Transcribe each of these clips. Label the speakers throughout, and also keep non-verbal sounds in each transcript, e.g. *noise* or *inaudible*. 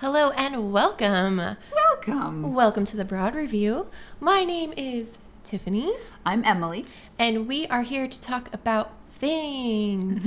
Speaker 1: Hello and welcome.
Speaker 2: Welcome.
Speaker 1: Welcome to the Broad Review. My name is Tiffany,
Speaker 2: I'm Emily.
Speaker 1: and we are here to talk about *laughs* things.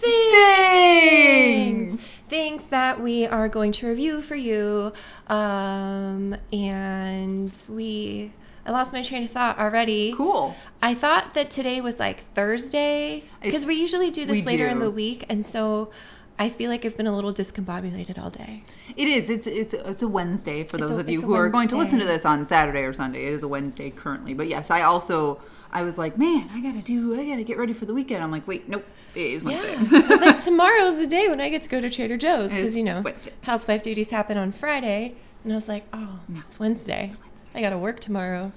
Speaker 2: Things.
Speaker 1: Things that we are going to review for you. Um, and we, I lost my train of thought already.
Speaker 2: Cool.
Speaker 1: I thought that today was like Thursday because we usually do this
Speaker 2: we
Speaker 1: later in
Speaker 2: do.
Speaker 1: the week, and so I feel like I've been a little discombobulated all day.
Speaker 2: It is. It's it's it's a Wednesday for
Speaker 1: It's
Speaker 2: those
Speaker 1: a-
Speaker 2: of you
Speaker 1: it's
Speaker 2: who are going to listen to this on Saturday or Sunday. It is a Wednesday currently. But yes, I also I was like, man, I gotta do. I gotta get ready for the weekend. I'm like, wait, nope, it is Wednesday.
Speaker 1: Yeah, I like *laughs* tomorrow's the day when I get to go to Trader Joe's because you know
Speaker 2: Wednesday.
Speaker 1: housewife duties happen on Friday, and I was like, oh, it's Wednesday. I got to work tomorrow.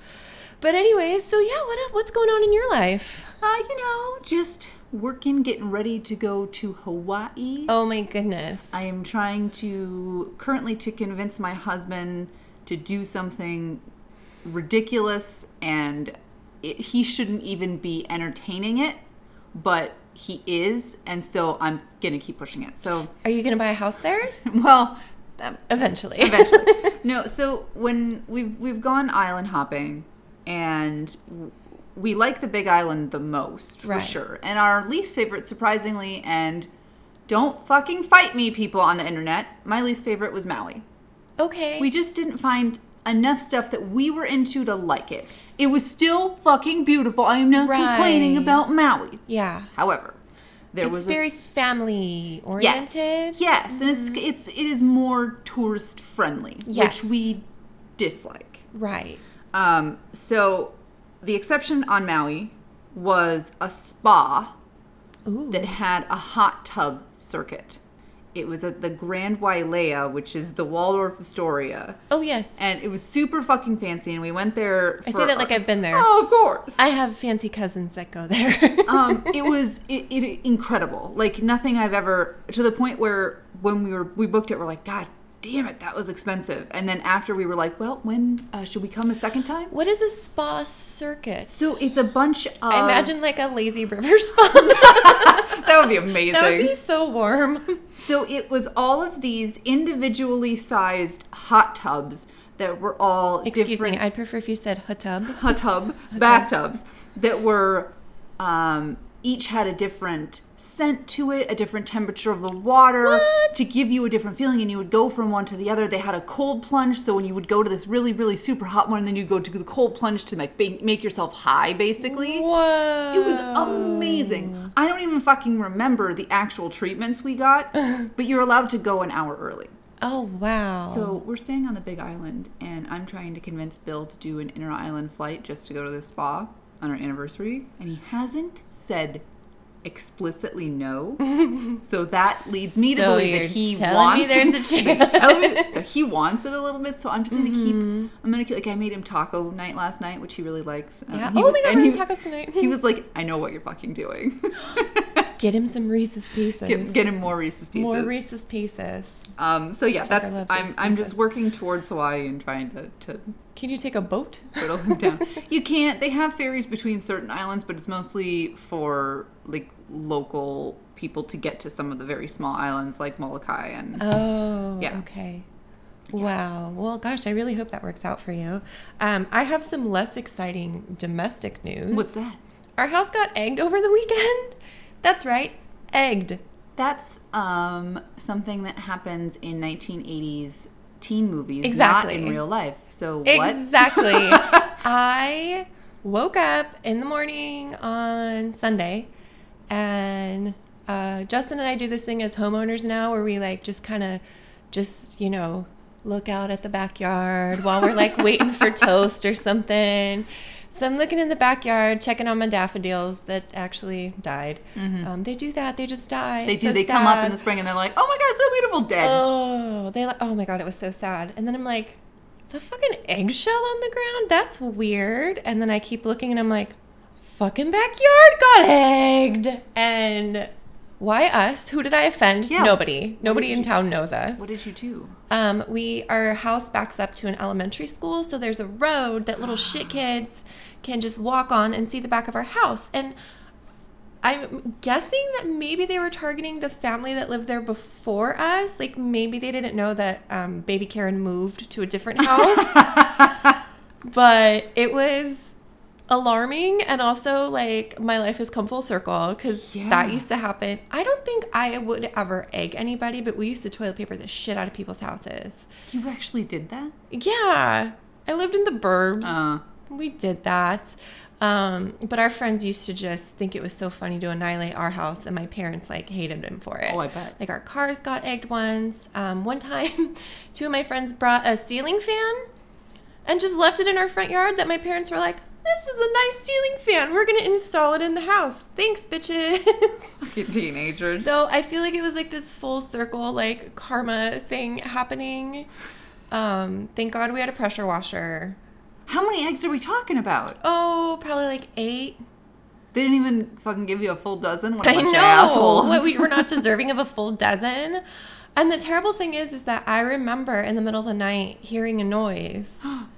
Speaker 1: But anyways, so yeah, what what's going on in your life?
Speaker 2: uh, you know, just working, getting ready to go to Hawaii.
Speaker 1: Oh my goodness.
Speaker 2: I am trying to currently to convince my husband to do something ridiculous and it, he shouldn't even be entertaining it, but he is, and so I'm gonna keep pushing it. So,
Speaker 1: Are you gonna buy a house there *laughs*
Speaker 2: well, that,
Speaker 1: eventually?
Speaker 2: eventually. *laughs* no, so when we've we've gone island hopping, and we like the Big Island the most for
Speaker 1: Right.
Speaker 2: sure, and our least favorite, surprisingly, and don't fucking fight me, people on the internet. My least favorite was Maui.
Speaker 1: okay.
Speaker 2: We just didn't find enough stuff that we were into to like it. It was still fucking beautiful. I am not complaining about Maui.
Speaker 1: yeah.
Speaker 2: However, there
Speaker 1: It's
Speaker 2: was
Speaker 1: very family
Speaker 2: yes,
Speaker 1: oriented.
Speaker 2: yes, and it's it's it is more tourist friendly,
Speaker 1: Yes.
Speaker 2: which we dislike.
Speaker 1: Right.
Speaker 2: Um, so the exception on Maui was a spa
Speaker 1: Ooh.
Speaker 2: that had a hot tub circuit. It was at the Grand Wailea, which is the Waldorf Astoria,
Speaker 1: oh yes.
Speaker 2: and it was super fucking fancy. And we went there.
Speaker 1: I say that like I've been there.
Speaker 2: Oh, of course.
Speaker 1: I have fancy cousins that go there. *laughs*
Speaker 2: um, it was it, it incredible. Like nothing I've ever to the point where when we were we booked it, we're like, God damn it, that was expensive. And then after we were like, Well, when uh, should we come a second time?
Speaker 1: what is a spa circuit?
Speaker 2: So it's a bunch of.
Speaker 1: I imagine like a lazy river *laughs* spa. *laughs*
Speaker 2: that would be amazing.
Speaker 1: that would be so warm.
Speaker 2: So it was all of these individually sized hot tubs that were all
Speaker 1: Excuse
Speaker 2: different
Speaker 1: me, I'd prefer if you said hot tub.
Speaker 2: hot tub, bathtubs that were um, each had a different scent to it, a different temperature of the water
Speaker 1: What?
Speaker 2: to give you a different feeling. And you would go from one to the other. They had a cold plunge, so when you would go to this really, really super hot one, and then you'd go to the cold plunge to make make yourself high, basically.
Speaker 1: Whoa.
Speaker 2: It was amazing. I don't even fucking remember the actual treatments we got, *laughs* but you're allowed to go an hour early.
Speaker 1: Oh wow.
Speaker 2: So we're staying on the Big Island, and I'm trying to convince Bill to do an inter island flight just to go to the spa on our anniversary, and he hasn't said explicitly no. *laughs* so that leads me to believe that he wants.
Speaker 1: me there's a
Speaker 2: So
Speaker 1: chance.
Speaker 2: me- so he wants it a little bit. So I'm just gonna keep.
Speaker 1: Mm-hmm.
Speaker 2: I'm gonna keep, like I made him taco night last night, which he really likes.
Speaker 1: Yeah. oh
Speaker 2: was-
Speaker 1: my god,
Speaker 2: and
Speaker 1: we're
Speaker 2: he-
Speaker 1: tacos tonight.
Speaker 2: He was like, I know what you're fucking doing. *gasps*
Speaker 1: Get him some Reese's Pieces.
Speaker 2: get, get him more Reese's pieces.
Speaker 1: More Reese's Pieces.
Speaker 2: Um, so yeah, that's I'm I'm just working towards Hawaii and trying to to
Speaker 1: Can you take a boat? *laughs*
Speaker 2: whittle them down. You can't. They have ferries between certain islands, but it's mostly for like local people to get to some of the very small islands like Molokai and
Speaker 1: Oh,
Speaker 2: Yeah.
Speaker 1: okay. Wow. Well, gosh, I really hope that works out for you. Um, I have some less exciting domestic news.
Speaker 2: what's that?
Speaker 1: Our house got egged over the weekend. *laughs* That's right, egged.
Speaker 2: That's um something that happens in 1980s teen movies,
Speaker 1: Exactly.
Speaker 2: not in real life. So what?
Speaker 1: Exactly. *laughs* I woke up in the morning on Sunday and uh, Justin and I do this thing as homeowners now where we like just kind of just, you know, look out at the backyard while we're like waiting for *laughs* toast or something. So I'm looking in the backyard, checking on my daffodils that actually died. Um, they do that; they just die.
Speaker 2: Mm-hmm. They do.
Speaker 1: so
Speaker 2: they come up in the spring and they're like, "Oh my god, it's so beautiful, dead."
Speaker 1: Oh, they like. Oh my god, it was so sad. And then I'm like, "It's a fucking eggshell on the ground. That's weird." And then I keep looking, and I'm like, "Fucking backyard got egged." And why us? Who did I offend?
Speaker 2: Yeah.
Speaker 1: Nobody. Nobody in
Speaker 2: you-
Speaker 1: town knows us.
Speaker 2: what did you do?
Speaker 1: Um, we our house backs up to an elementary school, so there's a road that little shit kids can just walk on and see the back of our house. And I'm guessing that maybe they were targeting the family that lived there before us. Like maybe they didn't know that um, baby Karen moved to a different *laughs* house. but it was alarming and also like my life has come full circle because
Speaker 2: Yeah.
Speaker 1: that used to happen. I don't think I would ever egg anybody, but we used to toilet paper the shit out of people's houses.
Speaker 2: You actually did that?
Speaker 1: Yeah, I lived in the burbs.
Speaker 2: Uh,
Speaker 1: We did that. Um, but our friends used to just think it was so funny to annihilate our house, and my parents like hated them for it.
Speaker 2: Oh, I bet.
Speaker 1: Like our cars got egged once. Um, one time, *laughs* two of my friends brought a ceiling fan and just left it in our front yard. That my parents were like, "This is a nice ceiling fan. We're gonna install it in the house. Thanks, bitches." *laughs*
Speaker 2: fucking teenagers.
Speaker 1: so I feel like it was like this full circle like karma thing happening. Um, thank God we had a pressure washer.
Speaker 2: How many eggs are we talking about?
Speaker 1: Oh, probably like eight.
Speaker 2: They didn't even fucking give you a full dozen. What a
Speaker 1: I
Speaker 2: bunch
Speaker 1: know.
Speaker 2: of assholes.
Speaker 1: What, we were not *laughs* deserving of a full dozen. And the terrible thing is, is that I remember in the middle of the night hearing a noise, *gasps* *gasps* *gasps*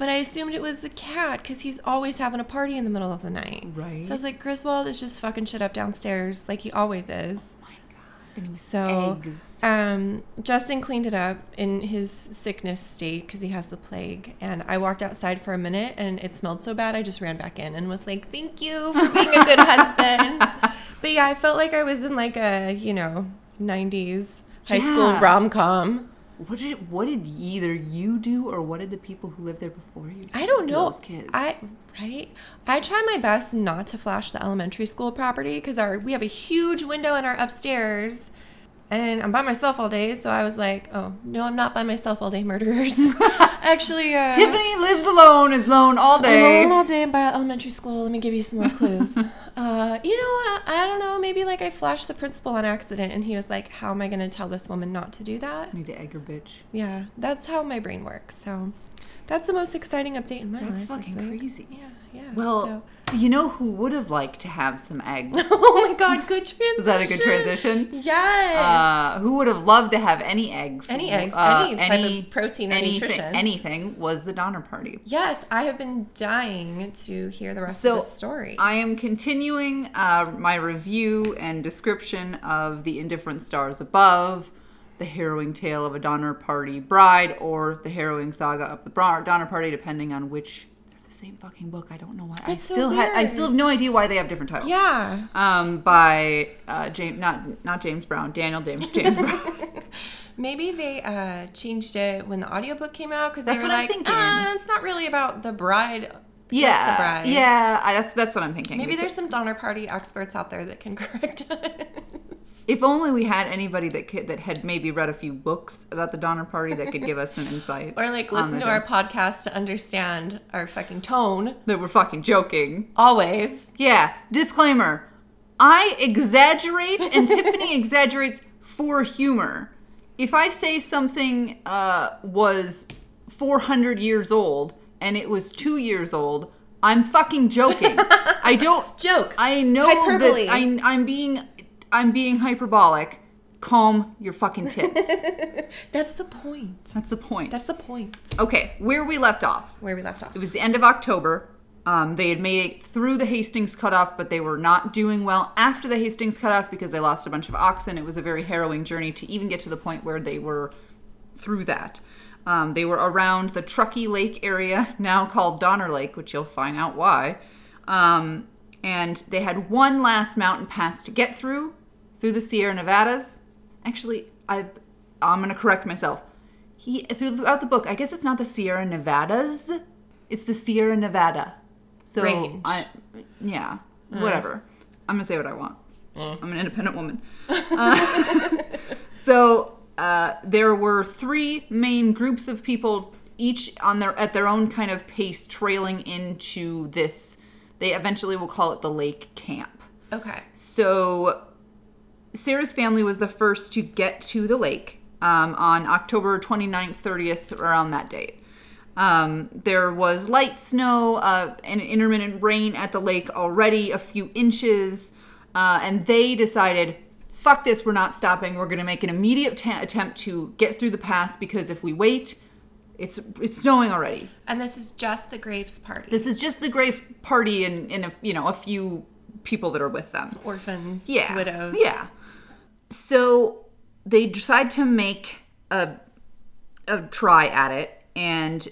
Speaker 1: but I assumed it was the cat because he's always having a party in the middle of the night.
Speaker 2: Right.
Speaker 1: So I was like, Griswold is just fucking shit up downstairs like he always is.
Speaker 2: oh my god. And it was
Speaker 1: So, um, Justin cleaned it up in his sickness state because he has the plague. And I walked outside for a minute and it smelled so bad, I just ran back in and was like, thank you for being a good husband. *laughs* But yeah, I felt like I was in like a, you know, 90s high school rom com.
Speaker 2: What did what did either you do or what did the people who lived there before you do?
Speaker 1: I don't know.
Speaker 2: Those kids.
Speaker 1: I right. I try my best not to flash the elementary school property because our we have a huge window in our upstairs, and I'm by myself all day. So I was like, oh no, I'm not by myself all day, murderers. *laughs* Actually, uh,
Speaker 2: Tiffany lives alone, is alone all
Speaker 1: I'm
Speaker 2: day.
Speaker 1: alone all day by elementary school. Let me give you some more clues. *laughs* uh, you know, I, I don't know. Maybe like I flashed the principal on accident, and he was like, "How am I going to tell this woman not to do that?"
Speaker 2: I need to egg her bitch.
Speaker 1: Yeah, that's how my brain works. So that's the most exciting update in my life.
Speaker 2: That's fucking crazy.
Speaker 1: Yeah, yeah.
Speaker 2: Well,
Speaker 1: so-
Speaker 2: you know who would have liked to have some eggs? *laughs*
Speaker 1: oh my god, good transition.
Speaker 2: Is that a good transition?
Speaker 1: Yes.
Speaker 2: Uh, who would have loved to have any eggs?
Speaker 1: Any eggs,
Speaker 2: Uh,
Speaker 1: any type of protein
Speaker 2: anything,
Speaker 1: nutrition.
Speaker 2: Anything was the Donner Party.
Speaker 1: yes, I have been dying to hear the rest
Speaker 2: So
Speaker 1: of the story.
Speaker 2: I am continuing uh, my review and description of the Indifferent Stars Above, the harrowing tale of a Donner Party bride, or the harrowing saga of the Donner Party, depending on which. Same fucking book. I don't know why. I
Speaker 1: That's so
Speaker 2: still I still have no idea why they have different titles.
Speaker 1: yeah.
Speaker 2: Um, by uh, James, not not James Brown, Daniel James *laughs* James Brown.
Speaker 1: Maybe they uh, changed it when the audiobook came out because they
Speaker 2: That's
Speaker 1: were
Speaker 2: what I'm
Speaker 1: like,
Speaker 2: thinking.
Speaker 1: ah, it's not really about the bride. just
Speaker 2: yeah,
Speaker 1: the bride.
Speaker 2: yeah. I, that's that's what I'm thinking.
Speaker 1: Maybe there's some Donner Party experts out there that can *laughs* correct us.
Speaker 2: If only we had anybody that could, that had maybe read a few books about the Donner Party that could give us some insight.
Speaker 1: or like listen to our podcast to understand our fucking tone.
Speaker 2: that we're fucking joking.
Speaker 1: Always.
Speaker 2: Yeah. Disclaimer: I exaggerate, and *laughs* Tiffany exaggerates for humor. If I say something uh, was 400 years old and it was two years old, I'm fucking joking. *laughs* I don't
Speaker 1: Jokes.
Speaker 2: I know
Speaker 1: Hyperbole.
Speaker 2: that I, I'm being I'm being hyperbolic. Calm your fucking tits. *laughs*
Speaker 1: That's the point.
Speaker 2: That's the point.
Speaker 1: That's the point.
Speaker 2: okay, where we left off.
Speaker 1: Where we left off.
Speaker 2: It was the end of October. Um, they had made it through the Hastings cutoff, but they were not doing well after the Hastings cutoff because they lost a bunch of oxen. It was a very harrowing journey to even get to the point where they were through that. Um, they were around the Truckee Lake area, *laughs* now called Donner Lake, which you'll find out why. Um, and they had one last mountain pass to get through, through the Sierra Nevadas. Actually, I, I'm going to correct myself. He throughout the book, I guess it's not the Sierra Nevadas, it's the Sierra Nevada. So
Speaker 1: Range.
Speaker 2: I, yeah, whatever. I'm gonna say what I want. I'm an independent woman. *laughs* Uh, *laughs* so uh, there were three main groups of people, each on their at their own kind of pace, trailing into this. They eventually will call it the lake camp.
Speaker 1: Okay.
Speaker 2: So Sarah's family was the first to get to the lake um, on October 29th, 30th, around that date. Um, there was light snow uh, and intermittent rain at the lake already, a few inches, uh, and they decided, fuck this, we're not stopping. We're going to make an immediate ta- attempt to get through the pass because if we wait, it's it's snowing already.
Speaker 1: And this is just the Graves party.
Speaker 2: This is just the Graves party and in a you know a few people that are with them.
Speaker 1: Orphans,
Speaker 2: Yeah.
Speaker 1: widows.
Speaker 2: Yeah. So they decide to make a a try at it and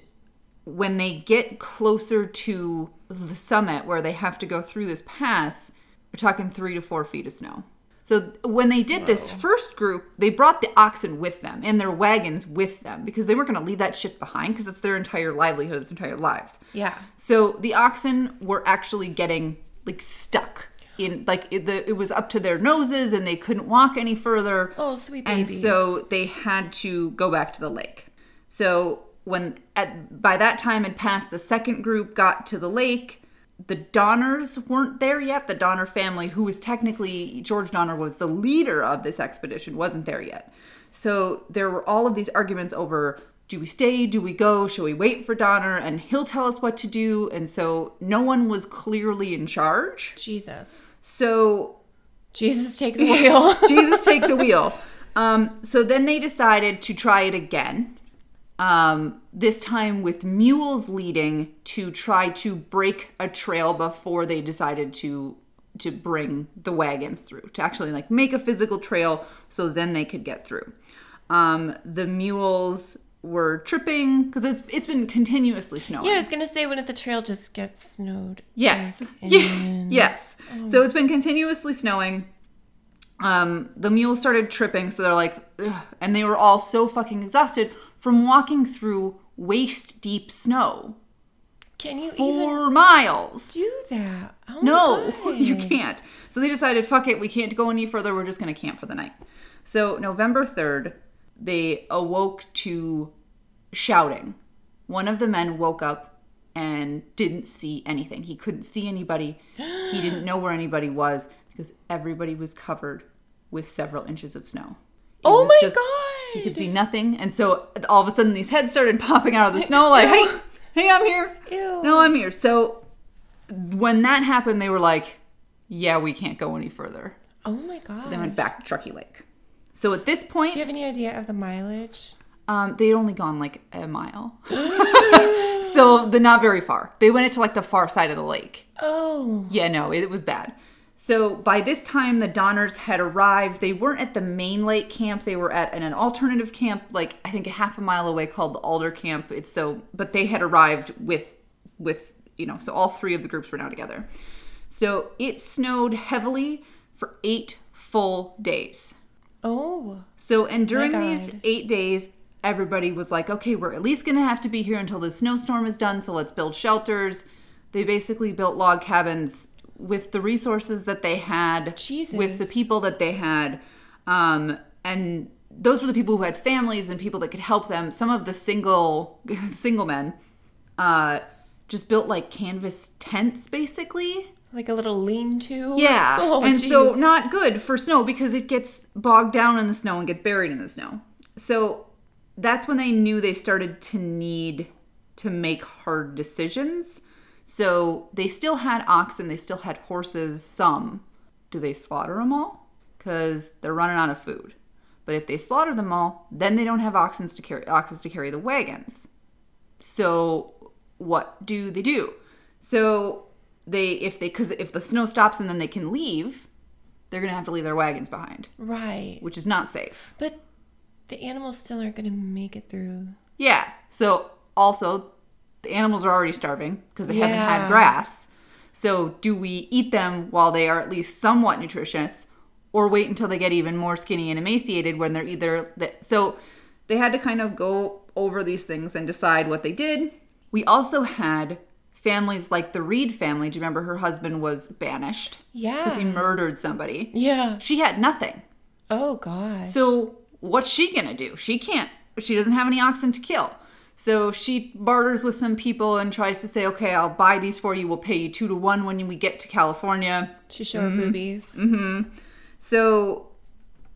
Speaker 2: when they get closer to the summit where they have to go through this pass, we're talking three to four feet of snow. So when they did this first group, they brought the oxen with them and their wagons with them because they weren't going to leave that shit behind because it's their entire livelihood, it's their entire lives.
Speaker 1: Yeah.
Speaker 2: So the oxen were actually getting like stuck in like it, the, it was up to their noses and they couldn't walk any further.
Speaker 1: Oh, sweet
Speaker 2: And so they had to go back to the lake. So when at by that time had passed, the second group got to the lake. The Donners weren't there yet. The Donner family, who was technically George Donner was the leader of this expedition, wasn't there yet. So there were all of these arguments over do we stay? Do we go? Should we wait for Donner? And he'll tell us what to do. And so no one was clearly in charge.
Speaker 1: Jesus.
Speaker 2: So
Speaker 1: Jesus, take the *laughs* wheel.
Speaker 2: Jesus take the wheel. *laughs* Um, so then they decided to try it again. Um, this time with mules leading to try to break a trail before they decided to to bring the wagons through to actually like make a physical trail so then they could get through. Um, the mules were tripping because it's it's been continuously snowing.
Speaker 1: yeah, I was gonna say when the trail just gets snowed.
Speaker 2: Yes. *laughs* Yeah. Yes. So it's been continuously snowing. Um, the mules started tripping, so they're like, Ugh. and they were all so fucking exhausted from walking through waist deep snow
Speaker 1: Can you even
Speaker 2: four miles.
Speaker 1: do that? Oh
Speaker 2: No, *laughs*
Speaker 1: God.
Speaker 2: you can't. So they decided, fuck it, we can't go any further. We're just to camp for the night. So November 3rd, they awoke to shouting. One of the men woke up and didn't see anything. He couldn't see anybody. He *gasps* didn't know where anybody was because everybody was covered with several inches of snow. It
Speaker 1: Oh my
Speaker 2: just-
Speaker 1: God.
Speaker 2: He could see nothing, and so all of a sudden these heads started *laughs* popping out of the snow, like, "Hey, hey, I'm here!
Speaker 1: Ew.
Speaker 2: No, I'm here." So when that happened, they were like, "Yeah, we can't go any further."
Speaker 1: Oh my god.
Speaker 2: So they went back to Truckee Lake. So at this point,
Speaker 1: Do you have any idea of the mileage?
Speaker 2: um, they had only gone like a mile, *laughs* so they're not very far. They went to like the far side of the lake.
Speaker 1: Oh.
Speaker 2: Yeah, no, it was bad. So by this time, the Donners had arrived. They weren't at the main lake camp. They were at an, an alternative camp, like I think a half a mile away, called the Alder Camp. It's so, but they had arrived with, with you know, so all three of the groups were now together. So it snowed heavily for eight full days.
Speaker 1: Oh.
Speaker 2: So, and during these eight days, everybody was like, okay, we're at least going to have to be here until the snowstorm is done, so let's build shelters. They basically built log cabins with the resources that they had,
Speaker 1: Jesus.
Speaker 2: with the people that they had. Um, and those were the people who had families and people that could help them. Some of the single *laughs* single men uh, just built like canvas tents, basically.
Speaker 1: Like a little lean to?
Speaker 2: Yeah. *laughs*
Speaker 1: Oh,
Speaker 2: and so not good for snow because it gets bogged down in the snow and gets buried in the snow. So that's when they knew they started to need to make hard decisions. So they still had oxen, they still had horses, some. Do they slaughter them all? Because they're running out of food. But if they slaughter them all, then they don't have oxen to carry oxen to carry the wagons. So what do they do? So they if they because if the snow stops and then they can leave, they're gonna have to leave their wagons behind,
Speaker 1: Right.
Speaker 2: which is not safe.
Speaker 1: But the animals still aren't going to make it through.
Speaker 2: Yeah. So also, the animals are already starving because they haven't had grass. So do we eat them while they are at least somewhat nutritious, or wait until they get even more skinny and emaciated when they're either so they had to kind of go over these things and decide what they did. We also had families like the Reed family. Do you remember her husband was banished
Speaker 1: Yeah.
Speaker 2: because he murdered somebody?
Speaker 1: yeah.
Speaker 2: She had nothing.
Speaker 1: Oh gosh.
Speaker 2: So what's she gonna do? She can't. She doesn't have any oxen to kill. So she barters with some people and tries to say, "Okay, I'll buy these for you. We'll pay you two to one when we get to California."
Speaker 1: she showed her boobies. Mm-hmm.
Speaker 2: So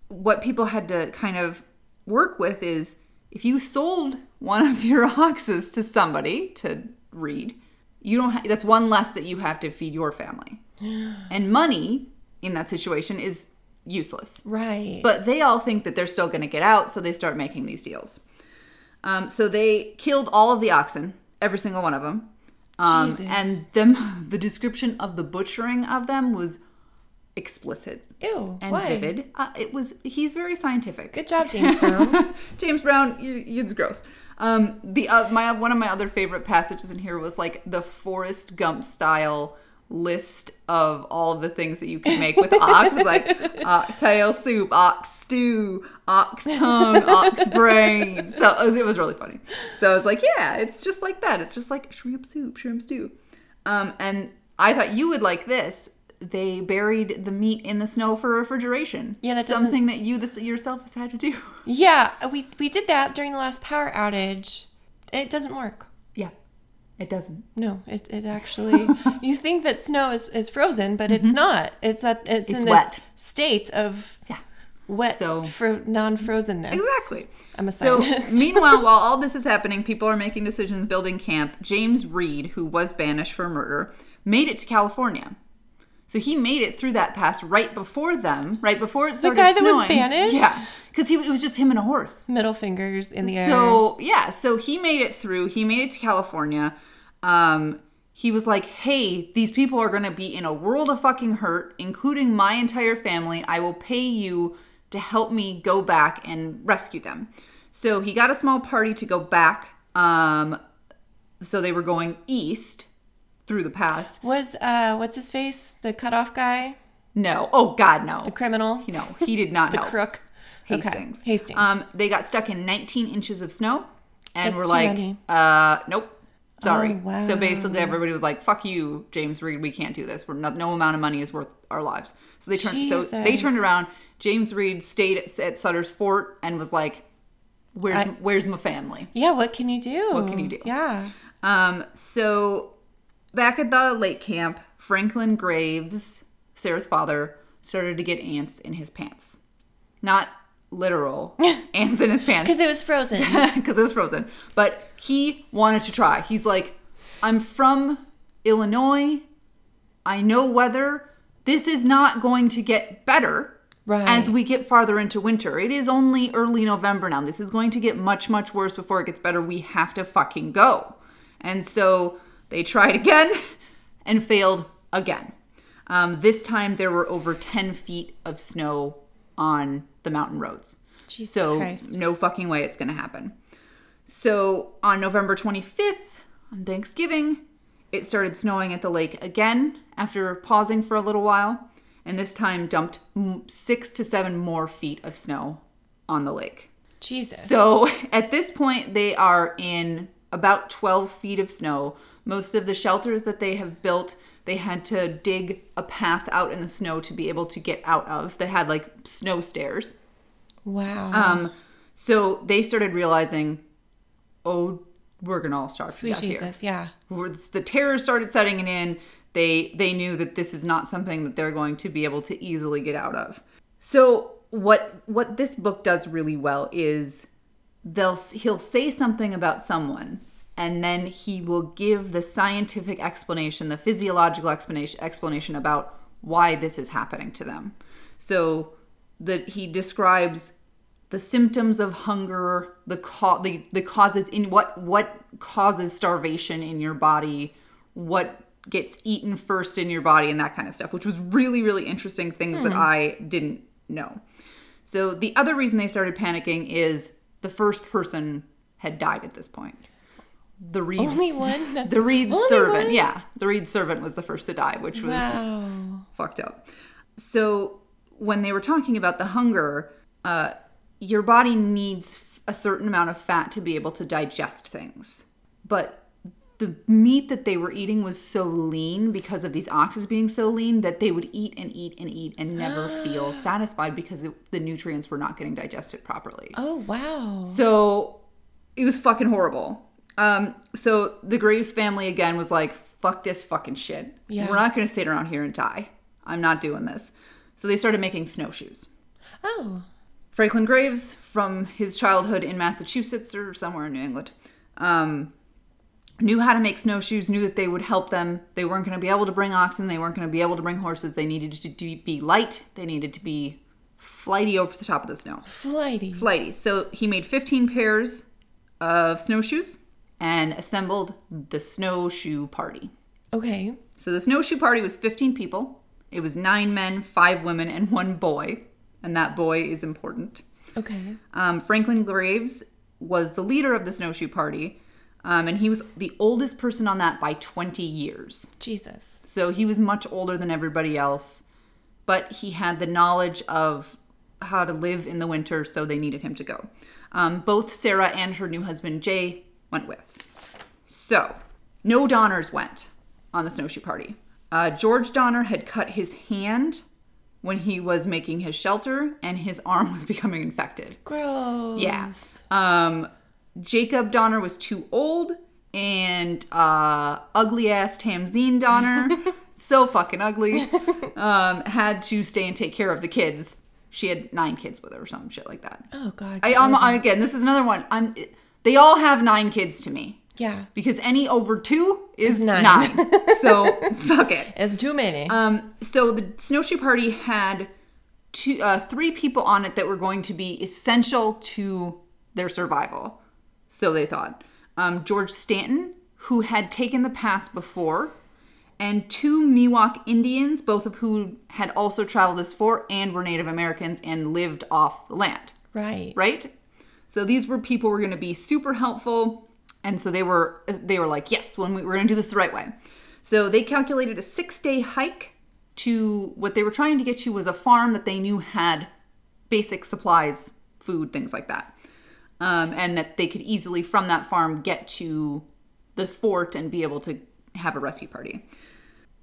Speaker 2: what people had to kind of work with is if you sold one of your *laughs* oxes to somebody to Reed, you don't. Ha- that's one less that you have to feed your family. *gasps* And money in that situation is useless.
Speaker 1: Right.
Speaker 2: But they all think that they're still going to get out, so they start making these deals. Um, so they killed all of the oxen, every single one of them. Um,
Speaker 1: Jesus.
Speaker 2: and them, *laughs* the description of the butchering of them was explicit
Speaker 1: Ew.
Speaker 2: and
Speaker 1: why?
Speaker 2: vivid. Uh, it was. He's very scientific.
Speaker 1: Good job, James Brown. *laughs*
Speaker 2: James Brown, you, you're gross. Um, the uh, my one of my other favorite passages in here was like the Forrest Gump style list of all of the things that you can make with *laughs* ox, like oxtail soup, ox stew, ox tongue, ox *laughs* brain. So it was, it was really funny. So I was like, yeah, it's just like that. It's just like shrimp soup, shrimp stew. Um, and I thought you would like this. They buried the meat in the snow for refrigeration.
Speaker 1: Yeah, that doesn't-
Speaker 2: something that you this, yourself has had to do.
Speaker 1: yeah, we we did that during the last power outage. It doesn't work.
Speaker 2: Yeah, it doesn't.
Speaker 1: No, it, it actually. *laughs* you think that snow is, is frozen, but it's mm-hmm. not. It's at it's,
Speaker 2: It's
Speaker 1: in this
Speaker 2: wet.
Speaker 1: state of
Speaker 2: Yeah,
Speaker 1: wet
Speaker 2: So-
Speaker 1: fro- non-frozenness.
Speaker 2: exactly.
Speaker 1: I'm a scientist.
Speaker 2: So,
Speaker 1: scientist. *laughs*
Speaker 2: meanwhile, while all this is happening, people are making decisions building camp. James Reed, who was banished for murder, made it to California. So he made it through that pass right before them, right before it started The
Speaker 1: guy that was banished?
Speaker 2: Yeah, because he it was just him and a horse.
Speaker 1: Middle fingers in the air.
Speaker 2: So yeah, so he made it through. He made it to California. Um, he was like, "Hey, these people are gonna be in a world of fucking hurt, including my entire family. I will pay you to help me go back and rescue them." So he got a small party to go back. Um, so they were going east through the past.
Speaker 1: Was uh what's his face? The cutoff guy?
Speaker 2: No, oh God, no,
Speaker 1: The criminal?
Speaker 2: no, he did not *laughs*
Speaker 1: the
Speaker 2: help.
Speaker 1: crook? Okay.
Speaker 2: Hastings.
Speaker 1: Hastings.
Speaker 2: Um, they got stuck in 19 inches of snow, and
Speaker 1: That's
Speaker 2: we're like, uh, nope. Sorry.
Speaker 1: Oh, wow.
Speaker 2: So basically, everybody was like, "Fuck you, James Reed. We can't do this. We're not, no amount of money is worth our lives." So they turned. So they turned around. James Reed stayed at, at Sutter's Fort and was like, "Where's
Speaker 1: I-
Speaker 2: Where's my family?"
Speaker 1: yeah, what can you do?
Speaker 2: What can you do?
Speaker 1: Yeah.
Speaker 2: Um, so back at the lake camp, Franklin Graves, Sarah's father, started to get ants in his pants. Not literal *laughs* ants in his pants
Speaker 1: Because it was frozen. *laughs*
Speaker 2: because it was frozen. But he wanted to try. He's like, I'm from Illinois. I know weather. This is not going to get better
Speaker 1: Right.
Speaker 2: as we get farther into winter. It is only early November now. This is going to get much, much worse before it gets better. We have to fucking go. And so they tried again *laughs* and failed again. Um, this time there were over 10 feet of snow on the mountain roads.
Speaker 1: Jesus
Speaker 2: so
Speaker 1: Christ.
Speaker 2: no fucking way it's going to happen. So on November 25th, on Thanksgiving, it started snowing at the lake again after pausing for a little while, and this time dumped six to seven more feet of snow on the lake.
Speaker 1: Jesus.
Speaker 2: So *laughs* at this point, they are in about 12 feet of snow. Most of the shelters that they have built, they had to dig a path out in the snow to be able to get out of. They had like snow stairs.
Speaker 1: wow.
Speaker 2: Um, so they started realizing, oh, we're gonna all starve to
Speaker 1: Sweet
Speaker 2: here.
Speaker 1: Jesus. Yeah.
Speaker 2: The terror started setting in. They they knew that this is not something that they're going to be able to easily get out of. So what what this book does really well is they'll he'll say something about someone and then he will give the scientific explanation, the physiological explanation explanation about why this is happening to them. So that he describes the symptoms of hunger, the, co- the the causes in what what causes starvation in your body, what gets eaten first in your body, and that kind of stuff, which was really really interesting things that hmm. I didn't know. So the other reason they started panicking is the first person had died at this point. The Reed's,
Speaker 1: Only one? That's-
Speaker 2: the Reed's servant,
Speaker 1: one?
Speaker 2: yeah, the Reed's servant was the first to die, which was
Speaker 1: Wow.
Speaker 2: fucked up. So when they were talking about the hunger, uh, your body needs a certain amount of fat to be able to digest things. But the meat that they were eating was so lean because of these oxes being so lean that they would eat and eat and eat and never feel *gasps* satisfied because the nutrients were not getting digested properly.
Speaker 1: Oh, wow.
Speaker 2: So it was fucking horrible. Um, so the Graves family again was like, fuck this fucking shit.
Speaker 1: Yeah.
Speaker 2: We're not gonna sit around here and die. I'm not doing this. So they started making snowshoes.
Speaker 1: Oh.
Speaker 2: Franklin Graves, from his childhood in Massachusetts or somewhere in New England, um, knew how to make snowshoes, knew that they would help them. They weren't going to be able to bring oxen, they weren't going to be able to bring horses. They needed to be light, they needed to be flighty over the top of the snow.
Speaker 1: Flighty.
Speaker 2: Flighty. So he made 15 pairs of snowshoes and assembled the snowshoe party.
Speaker 1: Okay.
Speaker 2: So the snowshoe party was 15 people. It was nine men, five women, and one boy. And that boy is important.
Speaker 1: Okay.
Speaker 2: Um, Franklin Graves was the leader of the snowshoe party, um, and he was the oldest person on that by 20 years.
Speaker 1: Jesus.
Speaker 2: So he was much older than everybody else, but he had the knowledge of how to live in the winter, so they needed him to go. Um, both Sarah and her new husband Jay went with. So, no Donners went on the snowshoe party. Uh, George Donner had cut his hand when he was making his shelter, and his arm was *laughs* becoming infected.
Speaker 1: Gross.
Speaker 2: Yeah. Um, Jacob Donner was too old, and uh, ugly ass Tamsen Donner, *laughs* so fucking ugly, um, had to stay and take care of the kids. She had nine kids with her or some shit like that.
Speaker 1: Oh God.
Speaker 2: I, I'm, I, again, this is another one. I'm. They all have nine kids to me
Speaker 1: yeah.
Speaker 2: because any over two is
Speaker 1: nine.
Speaker 2: nine. *laughs* so suck it.
Speaker 1: It's too many.
Speaker 2: Um, so the snowshoe party had two, uh, three people on it that were going to be essential to their survival. So they thought. Um, George Stanton, who had taken the pass before, and two Miwok Indians, both of who had also traveled this fort and were Native Americans and lived off the land
Speaker 1: right.
Speaker 2: right? So these were people who were going to be super helpful, and so they were they were like, yes, when we, we're going to do this the right way. So they calculated a six day hike to what they were trying to get to was a farm that they knew had basic supplies, food, things like that, um, and that they could easily from that farm get to the fort and be able to have a rescue party.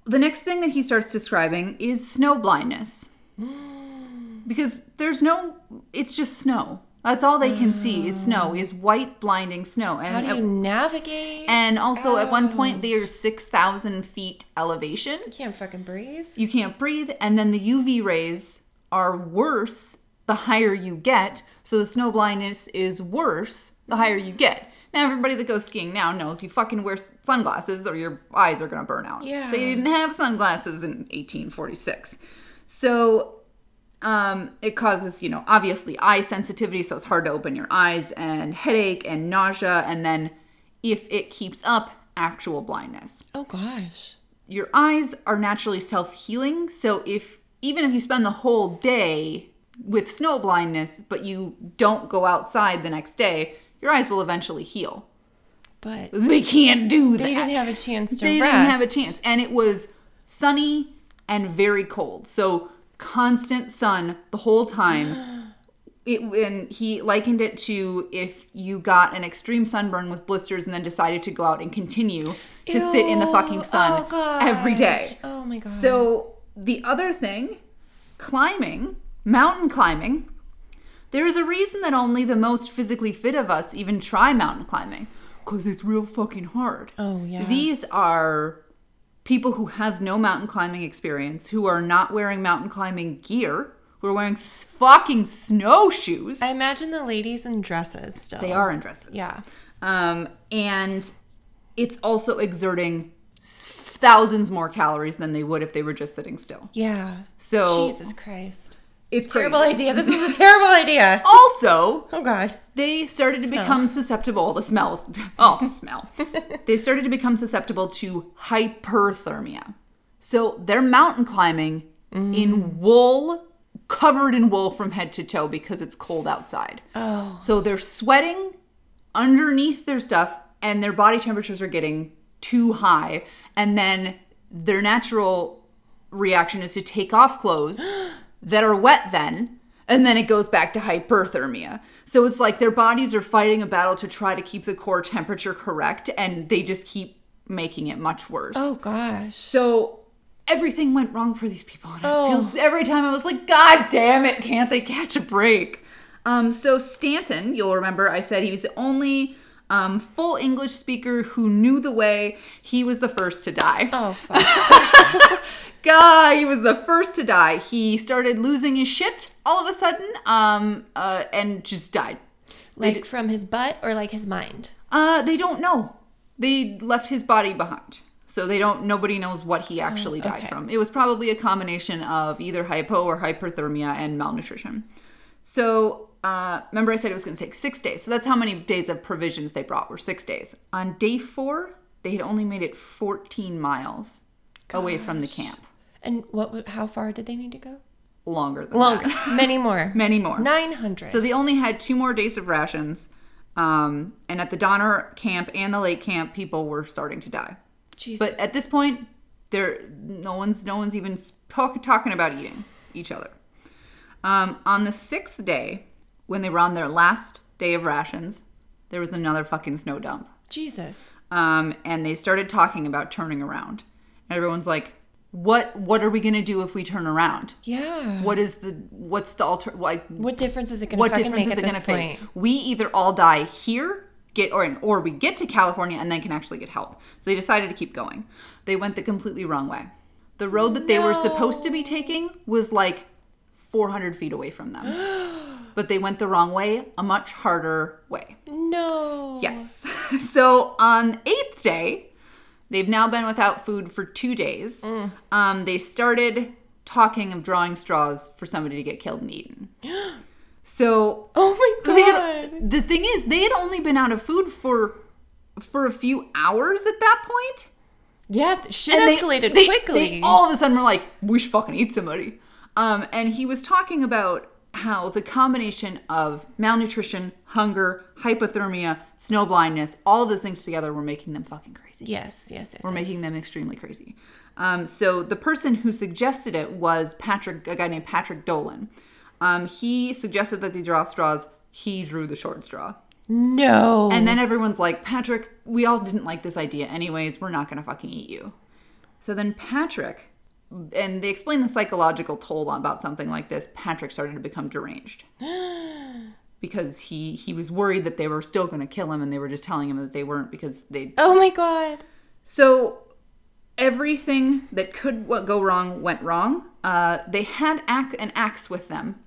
Speaker 2: The next thing that he starts describing is snow blindness *gasps* because there's no it's just snow that's all they can see is snow mm. is white blinding snow. And
Speaker 1: How do you navigate?
Speaker 2: and also at one oh. point they're 6000 feet elevation.
Speaker 1: You can't fucking breathe.
Speaker 2: you can't breathe and then the uv rays are worse the higher you get. So the snow blindness is worse the higher you get. Now everybody that goes skiing now knows you fucking wear sunglasses or your eyes are going to burn out.
Speaker 1: Yeah.
Speaker 2: they didn't have sunglasses in 1846 so um, it causes, you know, obviously eye sensitivity, so it's hard to open your eyes, and headache and nausea, and then if it keeps up, actual blindness.
Speaker 1: Oh gosh.
Speaker 2: Your eyes are naturally self healing, so if even if you spend the whole day with snow blindness, but you don't go outside the next day, your eyes will eventually heal.
Speaker 1: But
Speaker 2: They can't do that.
Speaker 1: they didn't have a chance to
Speaker 2: They
Speaker 1: rest.
Speaker 2: didn't have a chance. And it was sunny and very cold. So constant sun the whole time. *gasps* It and he likened it to if you got an extreme sunburn with blisters and then decided to go out and continue to sit in the fucking sun
Speaker 1: Oh,
Speaker 2: every day.
Speaker 1: Oh my god.
Speaker 2: So the other thing, climbing, mountain climbing, there is a reason that only the most physically fit of us even try mountain climbing. Because it's real fucking hard.
Speaker 1: Oh, yeah.
Speaker 2: These are people who have no mountain climbing experience, who are not wearing mountain climbing gear, who are wearing s- fucking snowshoes.
Speaker 1: I imagine the ladies in dresses still.
Speaker 2: they are in dresses.
Speaker 1: Yeah.
Speaker 2: Um, and it's also exerting s- thousands more calories than they would if they were just sitting still.
Speaker 1: Yeah.
Speaker 2: So
Speaker 1: Jesus Christ.
Speaker 2: It's a
Speaker 1: Terrible
Speaker 2: crazy.
Speaker 1: idea. This was a terrible idea. *laughs*
Speaker 2: Also,
Speaker 1: Oh god.
Speaker 2: they started to
Speaker 1: Smell.
Speaker 2: become susceptible the smells *laughs* oh smell they started to become susceptible to hyperthermia so they're mountain climbing in mm. wool covered in wool from head to toe because it's cold outside
Speaker 1: Oh.
Speaker 2: so they're sweating underneath their stuff and their body temperatures are getting too high and then their natural reaction is to take off clothes *gasps* that are wet then and then it goes back to hyperthermia. So it's like their bodies are fighting a battle to try to keep the core temperature correct and they just keep making it much worse.
Speaker 1: Oh gosh.
Speaker 2: So everything went wrong for these people. And
Speaker 1: Oh.
Speaker 2: it feels every time I was like, God damn it, can't they catch a break? Um, so Stanton, you'll remember I said he was the only um, full English speaker who knew the way. He was the first to die.
Speaker 1: Oh *laughs* fuck.
Speaker 2: God, he was the first to die. He started losing his shit all of a sudden, um, uh, and just died.
Speaker 1: like from his butt or like his mind?
Speaker 2: Uh, they don't know. They left his body behind. So they don't nobody knows what he actually died
Speaker 1: okay.
Speaker 2: from. It was probably a combination of either hypo or hyperthermia and malnutrition. So uh, remember I said it was going to take six days. So that's how many days of provisions they brought were six days. On day four, they had only made it 14 miles away from the camp.
Speaker 1: And what? How far did they need to go?
Speaker 2: Longer than
Speaker 1: Longer.
Speaker 2: that. *laughs*
Speaker 1: Many more. *laughs*
Speaker 2: Many more.
Speaker 1: Nine hundred.
Speaker 2: So they only had two more days of rations. Um, and at the Donner camp and the Lake camp, people were starting to die.
Speaker 1: Jesus.
Speaker 2: But at this point, there no one's no one's even talk, talking about eating each other. Um, on the sixth day, when they were on their last day of rations, there was another fucking snow dump.
Speaker 1: Jesus.
Speaker 2: Um, and they started talking about turning around. And everyone's like, "What? What are we gonna do if we turn around?
Speaker 1: Yeah.
Speaker 2: What is the? What's the alter? Like,
Speaker 1: What difference is it going to
Speaker 2: what difference
Speaker 1: make
Speaker 2: is it going to make? We either all die here, get or or we get to California and then can actually get help. So they decided to keep going. They went the completely wrong way. The road that they were supposed to be taking was like 400 feet away from them, *gasps* but they went the wrong way, a much harder way.
Speaker 1: No.
Speaker 2: Yes. *laughs* so on eighth day, they've now been without food for two days. Um, they started talking of drawing straws for somebody to get killed and eaten. *gasps* So
Speaker 1: Oh my god.
Speaker 2: had, the thing is, they had only been out of food for for a few hours at that point.
Speaker 1: yeah, shit
Speaker 2: And they-
Speaker 1: escalated
Speaker 2: they-
Speaker 1: quickly.
Speaker 2: They all of a sudden were like, "We should fucking eat somebody." Um, and he was talking about how the combination of malnutrition, hunger, hypothermia, snow blindness, all those things together were making them fucking crazy.
Speaker 1: yes, yes, yes.
Speaker 2: Were
Speaker 1: yes.
Speaker 2: making them extremely crazy. Um, so the person who suggested it was Patrick, a guy named Patrick Dolan. Um, he suggested that they draw straws. He drew the short straw.
Speaker 1: No.
Speaker 2: And then everyone's like, Patrick, we all didn't like this idea anyways. We're not going to fucking eat you. So then Patrick, and they explain the psychological toll about something like this. Patrick started to become deranged *gasps* because he he was worried that they were still going to kill him, and they were just telling him that they weren't because they.
Speaker 1: oh my god.
Speaker 2: So everything that could go wrong went wrong. Uh, they had ax- an axe with them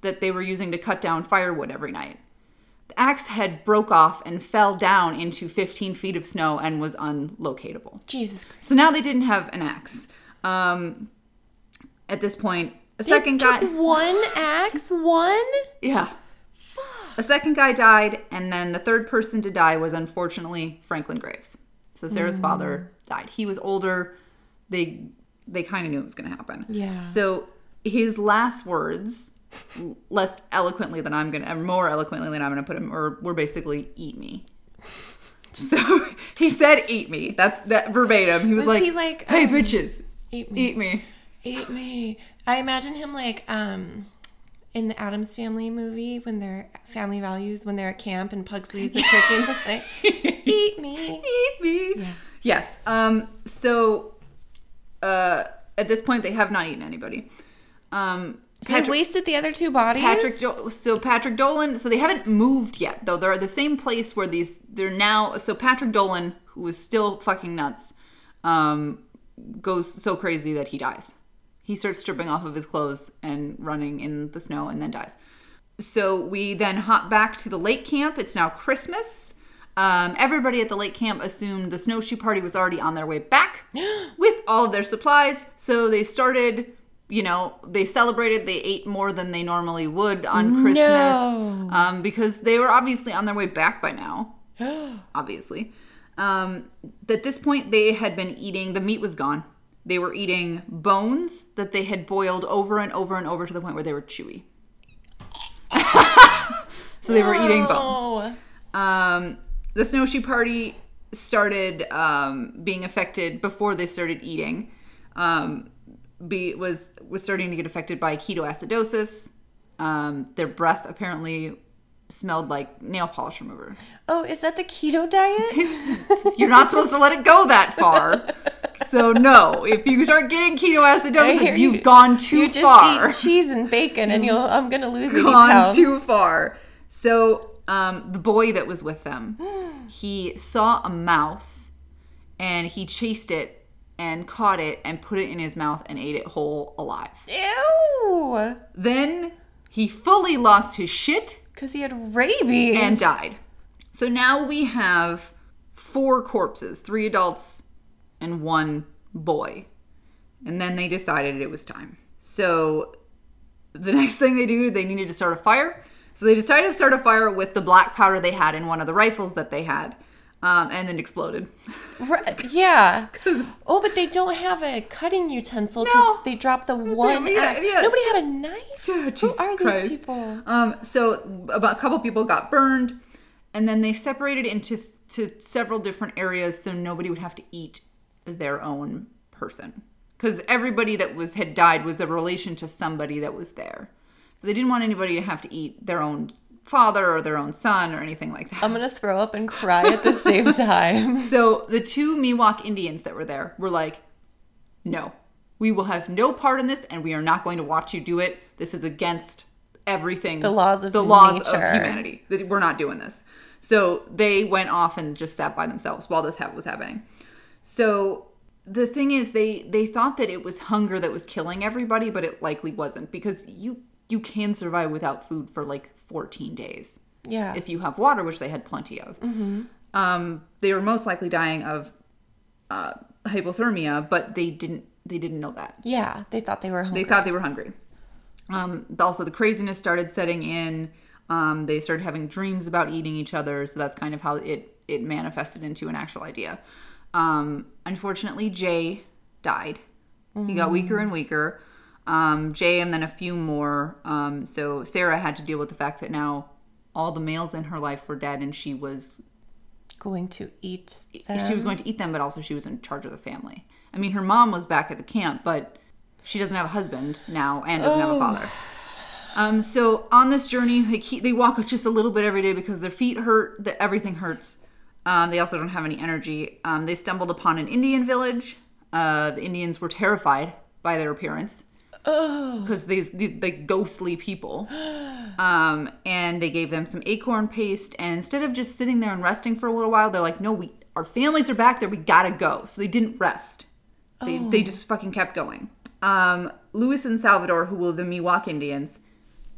Speaker 2: that they were using to cut down firewood every night. The axe head broke off and fell down into 15 feet of snow and was unlocatable.
Speaker 1: Jesus Christ.
Speaker 2: So now they didn't have an axe. Um, at this point, a second
Speaker 1: They
Speaker 2: guy.
Speaker 1: took one *laughs* axe, one.
Speaker 2: Yeah. A second guy died, and then the third person to die was unfortunately Franklin Graves. So Sarah's father died. He was older. They they kind of knew it was going to happen.
Speaker 1: Yeah.
Speaker 2: So his last words, less eloquently than I'm gonna, more eloquently than I'm gonna put him, or were basically "eat me." *laughs* So *laughs* he said "eat me." That's that verbatim. He was,
Speaker 1: Was
Speaker 2: like,
Speaker 1: he like,
Speaker 2: "Hey,
Speaker 1: um,
Speaker 2: bitches,
Speaker 1: Eat me.
Speaker 2: eat me."
Speaker 1: Eat me. I imagine him like um in the Addams Family movie when they're family values when they're at camp and Pugsley's the chicken *laughs* like, eat me.
Speaker 2: Eat me.
Speaker 1: Yeah.
Speaker 2: Yes. Um. So, uh, at this point, they have not eaten anybody. Um.
Speaker 1: So they wasted the other two bodies.
Speaker 2: Patrick. Do- so Patrick Dolan. So they haven't moved yet, though. They're at the same place where these. They're now. So Patrick Dolan, who is still fucking nuts, um, goes so crazy that he dies. He starts stripping off of his clothes and running in the snow, and then dies. So we then hop back to the lake camp. It's now Christmas. Um, everybody at the lake camp assumed the snowshoe party was already on their way back *gasps* with all of their supplies. So they started, you know, they celebrated. They ate more than they normally would on Christmas
Speaker 1: No.
Speaker 2: um, because they were obviously on their way back by now. *gasps* obviously. Um, at this point, they had been eating, the meat was gone. They were eating bones that they had boiled over and over and over to the point where they were chewy. *laughs* so they were eating bones. Um, the snowshoe party started um, being affected before they started eating. Um, be was was starting to get affected by ketoacidosis. Um, their breath apparently smelled like nail polish remover.
Speaker 1: Oh, is that the keto diet? *laughs*
Speaker 2: You're not supposed to let it go that far. So no, if you start getting ketoacidosis,
Speaker 1: you.
Speaker 2: you've gone too far.
Speaker 1: you just
Speaker 2: far.
Speaker 1: eat cheese and bacon, and you'll. I'm gonna lose
Speaker 2: gone
Speaker 1: pounds.
Speaker 2: too far. So um, the boy that was with them, *gasps* he saw a mouse, and he chased it and caught it and put it in his mouth and ate it whole alive.
Speaker 1: Ew.
Speaker 2: Then he fully lost his shit
Speaker 1: Because he had rabies.
Speaker 2: and died. So now we have four corpses, three adults and one boy. And then they decided it was time. So the *laughs* next thing they do, they needed to start a fire. So they decided to start a fire with the black powder they had in one of the rifles that they had, um, and then exploded.
Speaker 1: Right, yeah. *laughs* Oh, but they don't have a cutting utensil because
Speaker 2: No.
Speaker 1: they dropped the one.
Speaker 2: yeah, yeah.
Speaker 1: Nobody had a knife. Who
Speaker 2: Jesus
Speaker 1: are
Speaker 2: Christ.
Speaker 1: these people?
Speaker 2: Um, so about a couple people got burned, and then they separated into to several different areas so nobody would have to eat their own person because everybody that was had died was a relation to somebody that was there. They didn't want anybody to have to eat their own father or their own son or anything like that.
Speaker 1: I'm gonna throw up and cry at the same *laughs* time. *laughs*
Speaker 2: So the two Miwok Indians that were there were like, no, we will have no part in this and we are not going to watch you do it. This is against everything.
Speaker 1: The laws of
Speaker 2: the laws
Speaker 1: nature.
Speaker 2: of humanity. We're not doing this. So they went off and just sat by themselves while this was happening. So the thing is they they thought that it was hunger that was killing everybody, but it likely wasn't because you you can survive without food for like 14 days
Speaker 1: Yeah.
Speaker 2: if you have water, which they had plenty of. Um, they were most likely dying of uh, hypothermia, but they didn't. They didn't know that.
Speaker 1: yeah, they thought they were hungry.
Speaker 2: They thought they were hungry. Um, also, the craziness started setting in. Um, they started having dreams about eating each other, so that's kind of how it it manifested into an actual idea. Um, unfortunately, Jay died. He got weaker and weaker. Um, Jay and then a few more. Um, so Sarah had to deal with the fact that now all the males in her life were dead, and she was
Speaker 1: going to eat
Speaker 2: she
Speaker 1: them.
Speaker 2: was going to eat them, but also she was in charge of the family. I mean, her mom was back at the camp, but she doesn't have a husband now and doesn't have a father. Um, so on this journey, they keep, they walk just a little bit every day because their feet hurt, that everything hurts. Um, they also don't have any energy. Um, they stumbled upon an Indian village. Uh, the Indians were terrified by their appearance
Speaker 1: Oh,
Speaker 2: because these the, like ghostly people. *gasps* Um, and they gave them some acorn paste. And instead of just sitting there and resting for a little while, they're like, "No, we our families are back there. We gotta go." So they didn't rest. They they just fucking kept going. Um, Luis and Salvador, who were the Miwok Indians,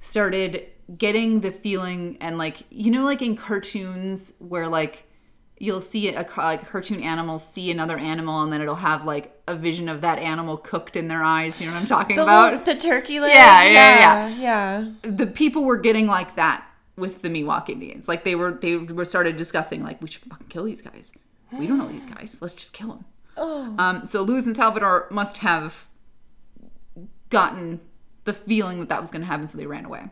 Speaker 2: started getting the feeling and like you know like in cartoons where like you'll see it a like cartoon animal see another animal and then it'll have like a vision of that animal cooked in their eyes you know what i'm talking
Speaker 1: the,
Speaker 2: about
Speaker 1: little- the turkey leg.
Speaker 2: Yeah, yeah,
Speaker 1: yeah, yeah.
Speaker 2: the people were getting like that with the Miwok Indians. Like they were they were started discussing like we should fucking kill these guys. We don't know these guys. Let's just kill them.
Speaker 1: Oh,
Speaker 2: Um, so Luis and Salvador must have gotten the feeling that that was going to happen, so they ran away.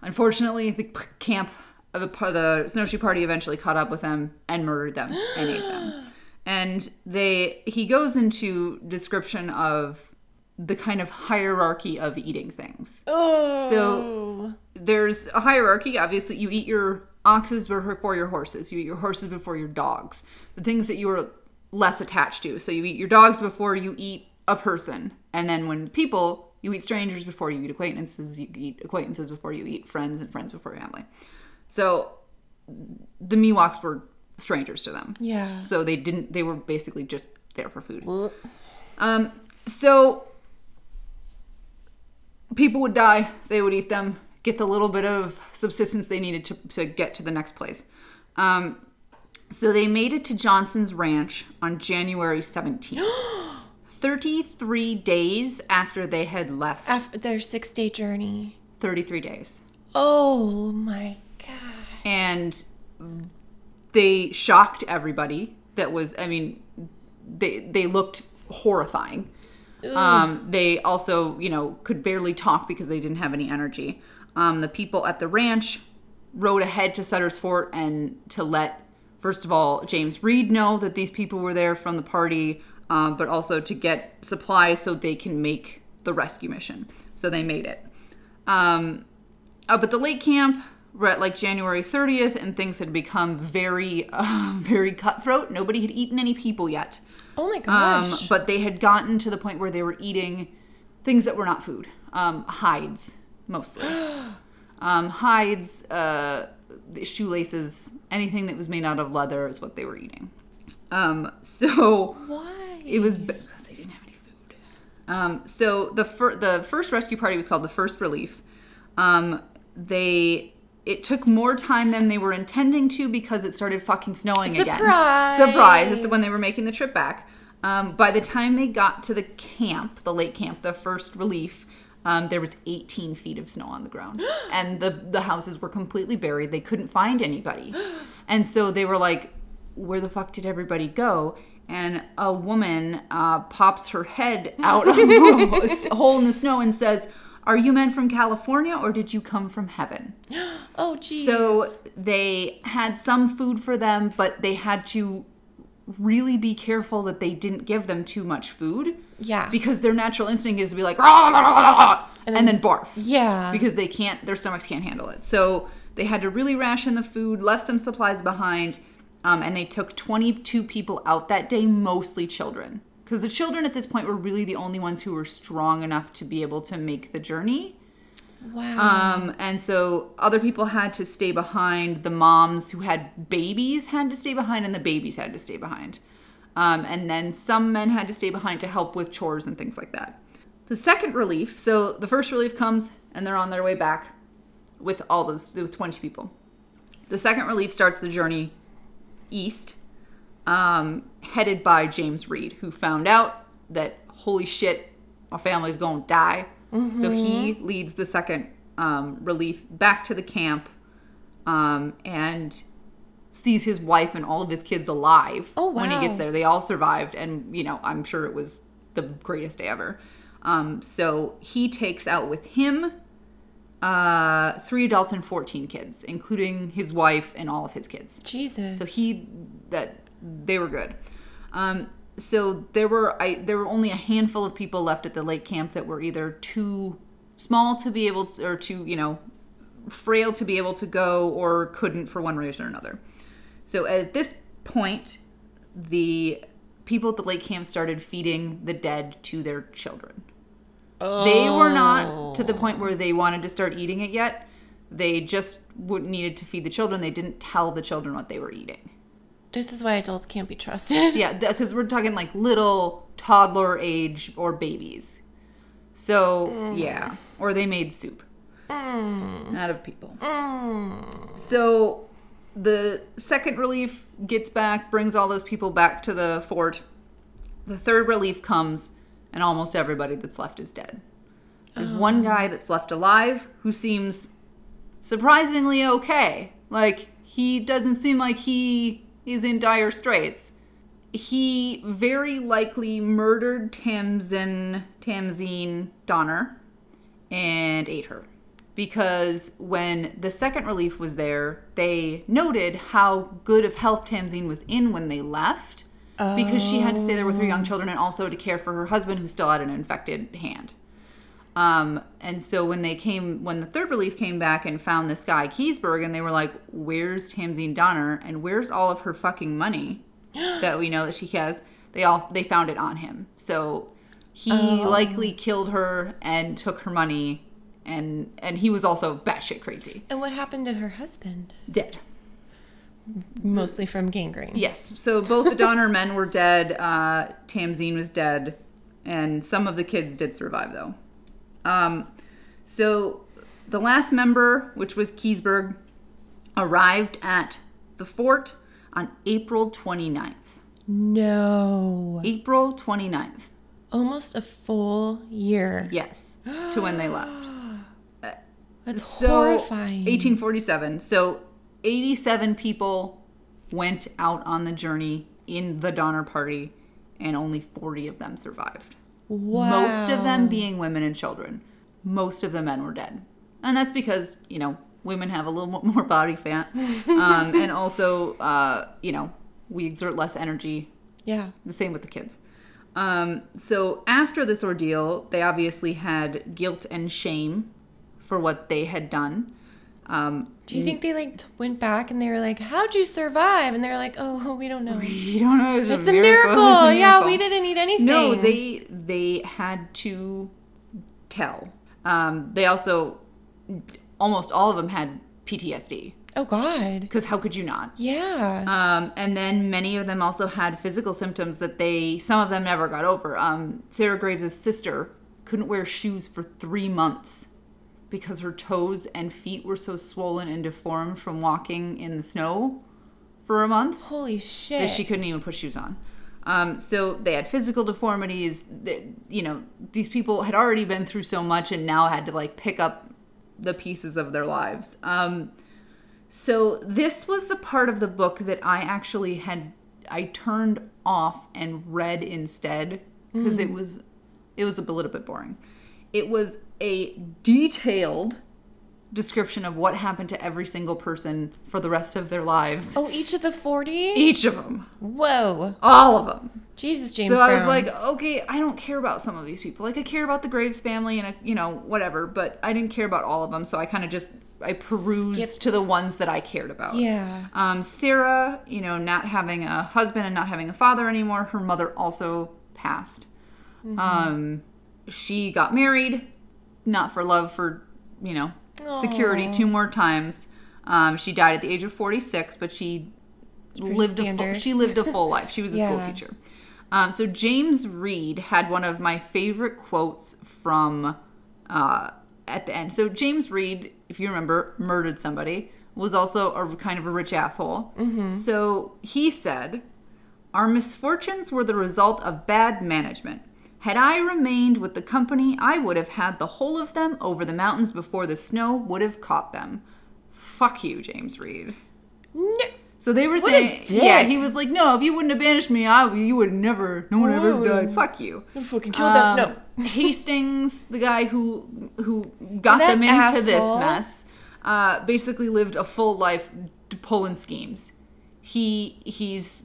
Speaker 2: Unfortunately, the camp the, the snowshoe party eventually caught up with them and murdered them and ate them. *gasps* And they he goes into description of the kind of hierarchy of eating things
Speaker 1: oh.
Speaker 2: So- there's a hierarchy. Obviously, you eat your oxes before your horses. You eat your horses before your dogs. The things that you are less attached to. So you eat your dogs before you eat a person. And then when people, you eat strangers before you eat acquaintances. You eat acquaintances before you eat friends, and friends before family. So the Miwoks were strangers to them.
Speaker 1: yeah.
Speaker 2: So they didn't. They were basically just there for food.
Speaker 1: Well,
Speaker 2: Um, so people would die, they would eat them, get the little bit of subsistence they needed to, to get to the next place. Um, so they made it to Johnson's ranch on January 17th. *gasps* 33 days after they had left.
Speaker 1: After their six day journey.
Speaker 2: 33 days.
Speaker 1: Oh my god.
Speaker 2: And they shocked everybody that was i mean they they looked horrifying. Um they also you know could barely talk because they didn't have any energy. Um the people at the ranch rode ahead to sutter's fort and to let first of all james reed know that these people were there from the party um, but also to get supplies so they can make the rescue mission. So they made it. Um, up at the lake camp we're at like january 30th and things had become very *laughs* uh, very cutthroat nobody had eaten any people yet
Speaker 1: Oh my
Speaker 2: um,
Speaker 1: gosh.
Speaker 2: but they had gotten to the point where they were eating things that were not food um, hides mostly *gasps* um, hides uh, shoelaces anything that was made out of leather is what they were eating um, *laughs* so
Speaker 1: Why?
Speaker 2: it was because they didn't have any food. Um, so the fir- the first rescue party was called the First Relief. Um, they it took more time than they were intending to because it started fucking snowing
Speaker 1: Surprise!
Speaker 2: again. Surprise! Surprise. This is when they were making the trip back. Um, by the time they got to the camp, the lake camp, the First Relief, um, there was 18 feet of snow on the ground, *gasps* and the the houses were completely buried. They couldn't find anybody, *gasps* and so they were like, "Where the fuck did everybody go?" And a woman uh, pops her head out of *laughs* a hole in the snow and says, "Are you men from California, or did you come from heaven?" *gasps*
Speaker 1: Oh, geez.
Speaker 2: So they had some food for them, but they had to really be careful that they didn't give them too much food
Speaker 1: yeah.
Speaker 2: because their natural instinct is to be like "Rah, rah, rah, rah, rah," and, then, barf
Speaker 1: yeah.
Speaker 2: because they can't their stomachs can't handle it so they had to really ration the food left some supplies behind um, and they took 22 people out that day mostly children because the children at this point were really the only ones who were strong enough to be able to make the journey
Speaker 1: wow.
Speaker 2: um, and so other people had to stay behind. The moms who had babies had to stay behind, and the babies had to stay behind. Um, and then some men had to stay behind to help with chores and things like that. The second relief, so the first relief comes and they're on their way back with all those with 20 people. The second relief starts the journey east, um, headed by James Reed, who found out that holy shit, my family's gonna die. So he leads the second um, relief back to the camp um, and sees his wife and all of his kids alive
Speaker 1: Oh, wow.
Speaker 2: when he gets there. They all survived, and you know, I'm sure it was the greatest day ever. Um, so he takes out with him uh, three adults and 14 kids, including his wife and all of his kids.
Speaker 1: Jesus.
Speaker 2: So he that they were good. Um, so there were I there were only a handful of people left at the lake camp that were either too small to be able to or too you know frail to be able to go or couldn't for one reason or another. So at this point, the people at the lake camp started feeding the dead to their children. They were not to the point where they wanted to start eating it yet. They just needed to feed the children. They didn't tell the children what they were eating.
Speaker 1: This is why adults can't be trusted. *laughs* *laughs*
Speaker 2: Yeah, because we're talking like little toddler age or babies. So mm. yeah, or they made soup mm. out of people. Mm. So the second relief gets back, brings all those people back to the fort. The third relief comes, and almost everybody that's left is dead. There's one oh. guy that's left alive who seems surprisingly okay. Like, he doesn't seem like he is in dire straits. He very likely murdered Tamsen, Tamzine Donner and ate her. Because when the second relief was there, they noted how good of health Tamzine was in when they left. Because she had to stay there with her young children and also to care for her husband who still had an infected hand. Um, and so when they came, when the third relief came back and found this guy Keseberg, and they were like, "Where's Tamzine Donner? And where's all of her fucking money *gasps* that we know that she has?" They all they found it on him. So he likely killed her and took her money, and and he was also batshit crazy,
Speaker 1: And what happened to her husband?
Speaker 2: dead.
Speaker 1: Mostly from gangrene.
Speaker 2: Yes. So both the *laughs* Donner men were dead. Uh, Tamzine was dead, and some of the kids did survive though. Um, so the last member, which was Keseberg, arrived at the fort on April 29th.
Speaker 1: No.
Speaker 2: April 29th.
Speaker 1: Almost a full year.
Speaker 2: Yes, to when they left. *gasps*
Speaker 1: That's
Speaker 2: so
Speaker 1: horrifying.
Speaker 2: 1847. So 87 people went out on the journey in the Donner Party, and only 40 of them survived.
Speaker 1: Wow.
Speaker 2: Most of them being women and children. Most of the men were dead. And that's because, you know, women have a little *laughs* more body fat. Um, and also, uh, you know, we exert less energy.
Speaker 1: Yeah.
Speaker 2: The same with the kids. Um, so after this ordeal, they obviously had guilt and shame for what they had done. Um,
Speaker 1: Do you think they like went back and they were like, "How'd you survive?" And they're like, "Oh, we don't know. *laughs*
Speaker 2: you don't know. It's,
Speaker 1: It's a miracle.
Speaker 2: A
Speaker 1: Yeah,
Speaker 2: miracle.
Speaker 1: we didn't eat anything."
Speaker 2: No, they they had to tell. Um, they also almost all of them had PTSD
Speaker 1: Oh God.
Speaker 2: because how could you not?
Speaker 1: Yeah.
Speaker 2: Um, and then many of them also had physical symptoms that they some of them never got over. Um, Sarah Graves' sister couldn't wear shoes for three months because her toes and feet were so swollen and deformed from walking in the snow for a month
Speaker 1: Holy shit.
Speaker 2: that she couldn't even put shoes on. Um, so they had physical deformities. That, you know, these people had already been through so much and now had to like pick up the pieces of their lives. Um, so this was the part of the book that I actually had I turned off and read instead because it was it was a little bit boring. It was a detailed description of what happened to every single person for the rest of their lives.
Speaker 1: Oh, each of the 40?
Speaker 2: Each of them,
Speaker 1: Whoa.
Speaker 2: all of them.
Speaker 1: Jesus, James
Speaker 2: so I was like, okay, I don't care about some of these people. Like I care about the Graves family and uh, you know whatever, but I didn't care about all of them. So I kind of just I perused
Speaker 1: Skipped.
Speaker 2: to the ones that I cared about.
Speaker 1: yeah.
Speaker 2: Um, Sarah, you know, not having a husband and not having a father anymore, her mother also passed. Um, she got married, not for love, for, you know, security
Speaker 1: Aw.
Speaker 2: two more times. Um, she died at the age of 46, but she lived a full, she lived a full life. She was a school teacher. Um, so James Reed had one of my favorite quotes from uh, at the end. So James Reed, if you remember, murdered somebody, was also a kind of a rich asshole. So he said, "Our misfortunes were the result of bad management." Had I remained with the company, I would have had the whole of them over the mountains before the snow would have caught them. Fuck you, James Reed.
Speaker 1: No.
Speaker 2: So they were
Speaker 1: What
Speaker 2: saying, yeah, he was like, no, if you wouldn't have banished me, I, you would never, no one ever died. Fuck you.
Speaker 1: You fucking killed that
Speaker 2: Um,
Speaker 1: snow. *laughs*
Speaker 2: Hastings, the guy who who got
Speaker 1: That
Speaker 2: them into this mess, uh, basically lived a full life pulling schemes. He he's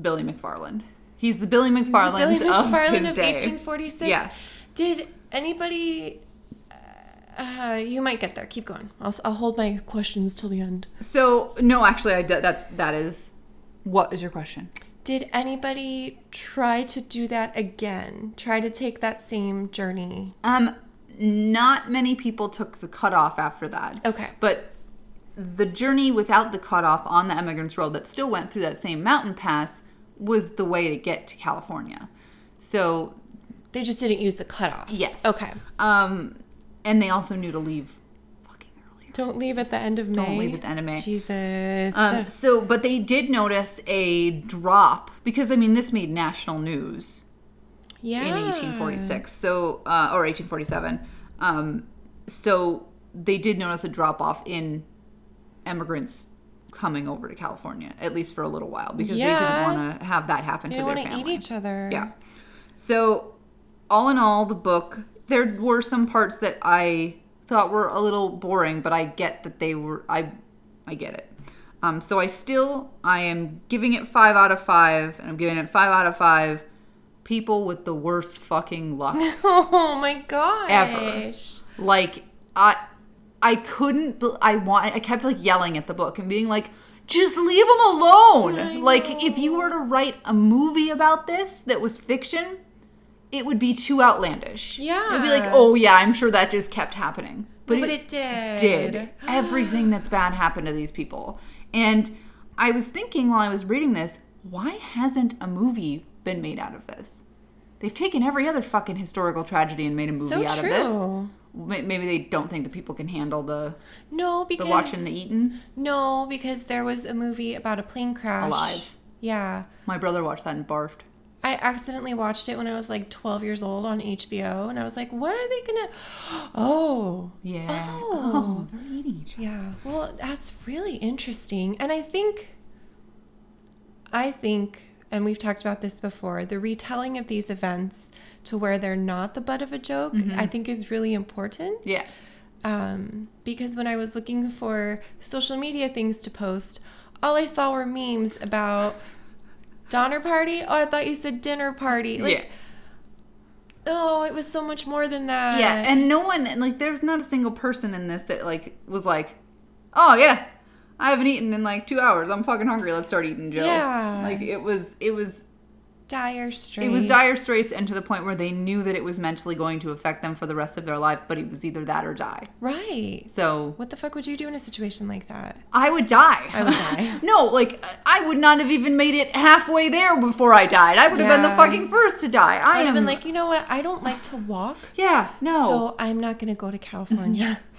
Speaker 2: Billy McFarland. He's the Billy McFarland,
Speaker 1: Billy
Speaker 2: of
Speaker 1: McFarland of
Speaker 2: day.
Speaker 1: 1846?
Speaker 2: Yes.
Speaker 1: Did anybody. Uh, you might get there. Keep going. I'll, I'll hold my questions till the end.
Speaker 2: So no, actually, I did, that's that is. What is your question?
Speaker 1: Did anybody try to do that again? Try to take that same journey?
Speaker 2: Um, not many people took the cutoff after that.
Speaker 1: Okay.
Speaker 2: But the journey without the cutoff on the Emigrants Road that still went through that same mountain pass was the way to get to California. So,
Speaker 1: They just didn't use the cutoff.
Speaker 2: yes.
Speaker 1: Okay.
Speaker 2: Um, and they also knew to leave fucking earlier.
Speaker 1: Don't leave at the end of May.
Speaker 2: Don't leave at the end of May.
Speaker 1: Jesus.
Speaker 2: Um, so, but they did notice a drop because I mean this made national news
Speaker 1: yeah.
Speaker 2: in 1846. So, uh, or 1847. Um, so they did notice a drop off in immigrants coming over to California, at least for a little while, because
Speaker 1: Yeah.
Speaker 2: they didn't want to have that happen
Speaker 1: They
Speaker 2: to their
Speaker 1: want to eat each other.
Speaker 2: Yeah. So, all in all, the book there were some parts that I thought were a little boring, but I get that they were. I, I get it. Um, so I still I am giving it five out of five, and I'm giving it five out of five. People with the worst fucking luck *laughs*
Speaker 1: Oh my gosh.
Speaker 2: Ever. like I I couldn't I want I kept like yelling at the book and being like just leave them alone. Like if you were to write a movie about this that was fiction, it would be too outlandish.
Speaker 1: Yeah.
Speaker 2: It'd be like, "Oh yeah, I'm sure that just kept happening."
Speaker 1: But, it, did.
Speaker 2: did. Everything that's bad happened to these people. And I was thinking while I was reading this, why hasn't a movie been made out of this? They've taken every other fucking historical tragedy and made a movie
Speaker 1: So
Speaker 2: out
Speaker 1: true.
Speaker 2: of this. May- Maybe they don't think that people can handle the
Speaker 1: No, because the
Speaker 2: watching the eating.
Speaker 1: no, because there was a movie about a plane crash.
Speaker 2: Alive.
Speaker 1: Yeah.
Speaker 2: My brother watched that and barfed.
Speaker 1: I accidentally watched it when I was like 12 years old on HBO, and I was like, what are they gonna. *gasps* Oh.
Speaker 2: Yeah.
Speaker 1: Oh. oh.
Speaker 2: they're eating each other.
Speaker 1: Yeah. Well, that's really interesting. And I think, I think, and we've talked about this before, the retelling of these events to where they're not the butt of a joke, I think is really important.
Speaker 2: Yeah.
Speaker 1: Um, because when I was looking for social media things to post, all I saw were memes about Donner party. Oh, I thought you said dinner party. Like,
Speaker 2: yeah.
Speaker 1: oh, it was so much more than that.
Speaker 2: Yeah, and no one and like there's not a single person in this that like was like, "Oh yeah, I haven't eaten in like 2 hours. I'm fucking hungry. Let's start eating, Joe."
Speaker 1: Yeah.
Speaker 2: Like it was it was
Speaker 1: dire straits.
Speaker 2: it was dire straits and to the point where they knew that it was mentally going to affect them for the rest of their life, but it was either that or die.
Speaker 1: Right.
Speaker 2: So,
Speaker 1: What the fuck would you do in a situation like that?
Speaker 2: I would die.
Speaker 1: I would die. *laughs*
Speaker 2: no, like I would not have even made it halfway there before I died. I would have been the fucking first to die. I
Speaker 1: I'd
Speaker 2: am
Speaker 1: have been like, you know what? I don't like to walk,
Speaker 2: Yeah, no.
Speaker 1: so I'm not gonna go to California. *laughs*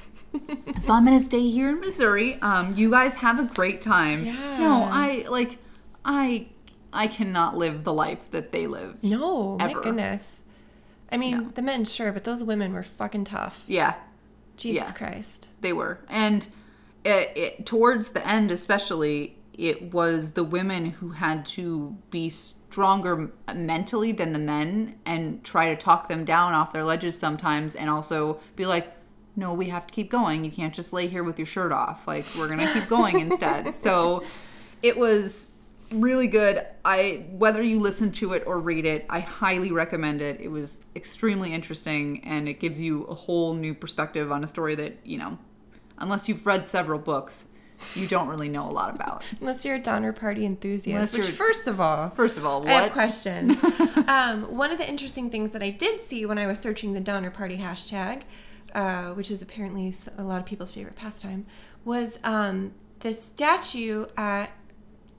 Speaker 2: So I'm gonna stay here in Missouri. Um, you guys have a great time.
Speaker 1: Yeah.
Speaker 2: No, I like, I, I cannot live the life that they live.
Speaker 1: No,
Speaker 2: Ever.
Speaker 1: my goodness. I mean,
Speaker 2: No.
Speaker 1: the men, sure, but those women were fucking tough.
Speaker 2: Yeah,
Speaker 1: Jesus
Speaker 2: Yeah.
Speaker 1: Christ.
Speaker 2: they were. And it, it, towards the end, especially, it was the women who had to be stronger mentally than the men and try to talk them down off their ledges sometimes and also be like, no, we have to keep going. You can't just lay here with your shirt off. Like, we're going to keep going instead. *laughs* So it was really good. I whether you listen to it or read it, I highly recommend it. It was extremely interesting and it gives you a whole new perspective on a story that, you know, unless you've read several books, you don't really know a lot about. *laughs*
Speaker 1: Unless you're a Donner Party enthusiast. Which, first of all,
Speaker 2: First of all, what?
Speaker 1: I have questions. *laughs* um, one of the interesting things that I did see when I was searching the Donner Party hashtag, uh, which is apparently a lot of people's favorite pastime, was um, the statue at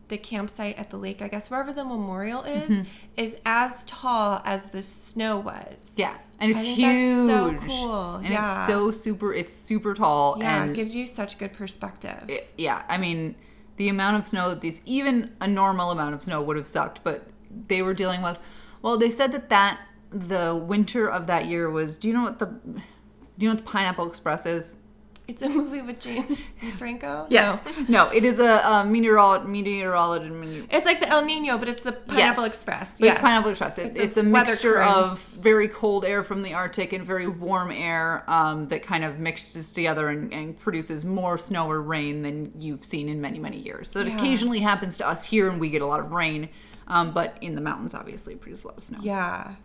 Speaker 1: the campsite at the lake, I guess, wherever the memorial is,
Speaker 2: Mm-hmm.
Speaker 1: is as tall as the snow was.
Speaker 2: Yeah, and it's huge.
Speaker 1: that's so cool.
Speaker 2: And
Speaker 1: Yeah.
Speaker 2: it's so super. It's super tall.
Speaker 1: Yeah,
Speaker 2: and
Speaker 1: it gives you such good perspective.
Speaker 2: it- yeah, I mean, the amount of snow that these, even a normal amount of snow would have sucked, but they were dealing with. Well, they said that that the winter of that year was. Do you know what the? Do you know what the Pineapple Express is?
Speaker 1: It's a movie with James Franco.
Speaker 2: Yes.
Speaker 1: No.
Speaker 2: No, it is a, a meteorologist. Meteorologist.
Speaker 1: It's like the El Nino, but it's the Pineapple
Speaker 2: Yes.
Speaker 1: Express. Yes.
Speaker 2: It's Pineapple Express. It,
Speaker 1: It's
Speaker 2: it's,
Speaker 1: a
Speaker 2: a, mixture
Speaker 1: current.
Speaker 2: of very cold air from the Arctic and very warm air um, that kind of mixes together and, and produces more snow or rain than you've seen in many, many years. So it
Speaker 1: Yeah.
Speaker 2: occasionally happens to us here and we get a lot of rain. Um, but in the mountains, obviously, it produces a lot of snow.
Speaker 1: Yeah.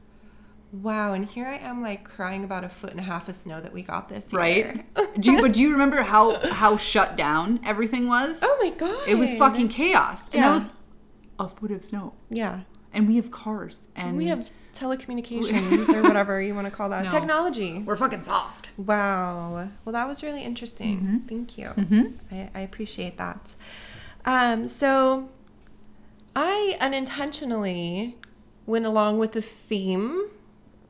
Speaker 1: Wow, and here I am like crying about a foot and a half of snow that we got this year.
Speaker 2: Right? *laughs* do you, but do you remember how, how shut down everything was?
Speaker 1: Oh my god.
Speaker 2: It was fucking chaos. And
Speaker 1: Yeah.
Speaker 2: that was a foot of snow.
Speaker 1: Yeah.
Speaker 2: And we have cars. And
Speaker 1: We have telecommunications *laughs* or whatever you want to call that.
Speaker 2: No.
Speaker 1: Technology.
Speaker 2: we're fucking soft.
Speaker 1: Wow. Well, that was really interesting.
Speaker 2: Mm-hmm.
Speaker 1: Thank you. I, I appreciate that. Um, so I unintentionally went along with the theme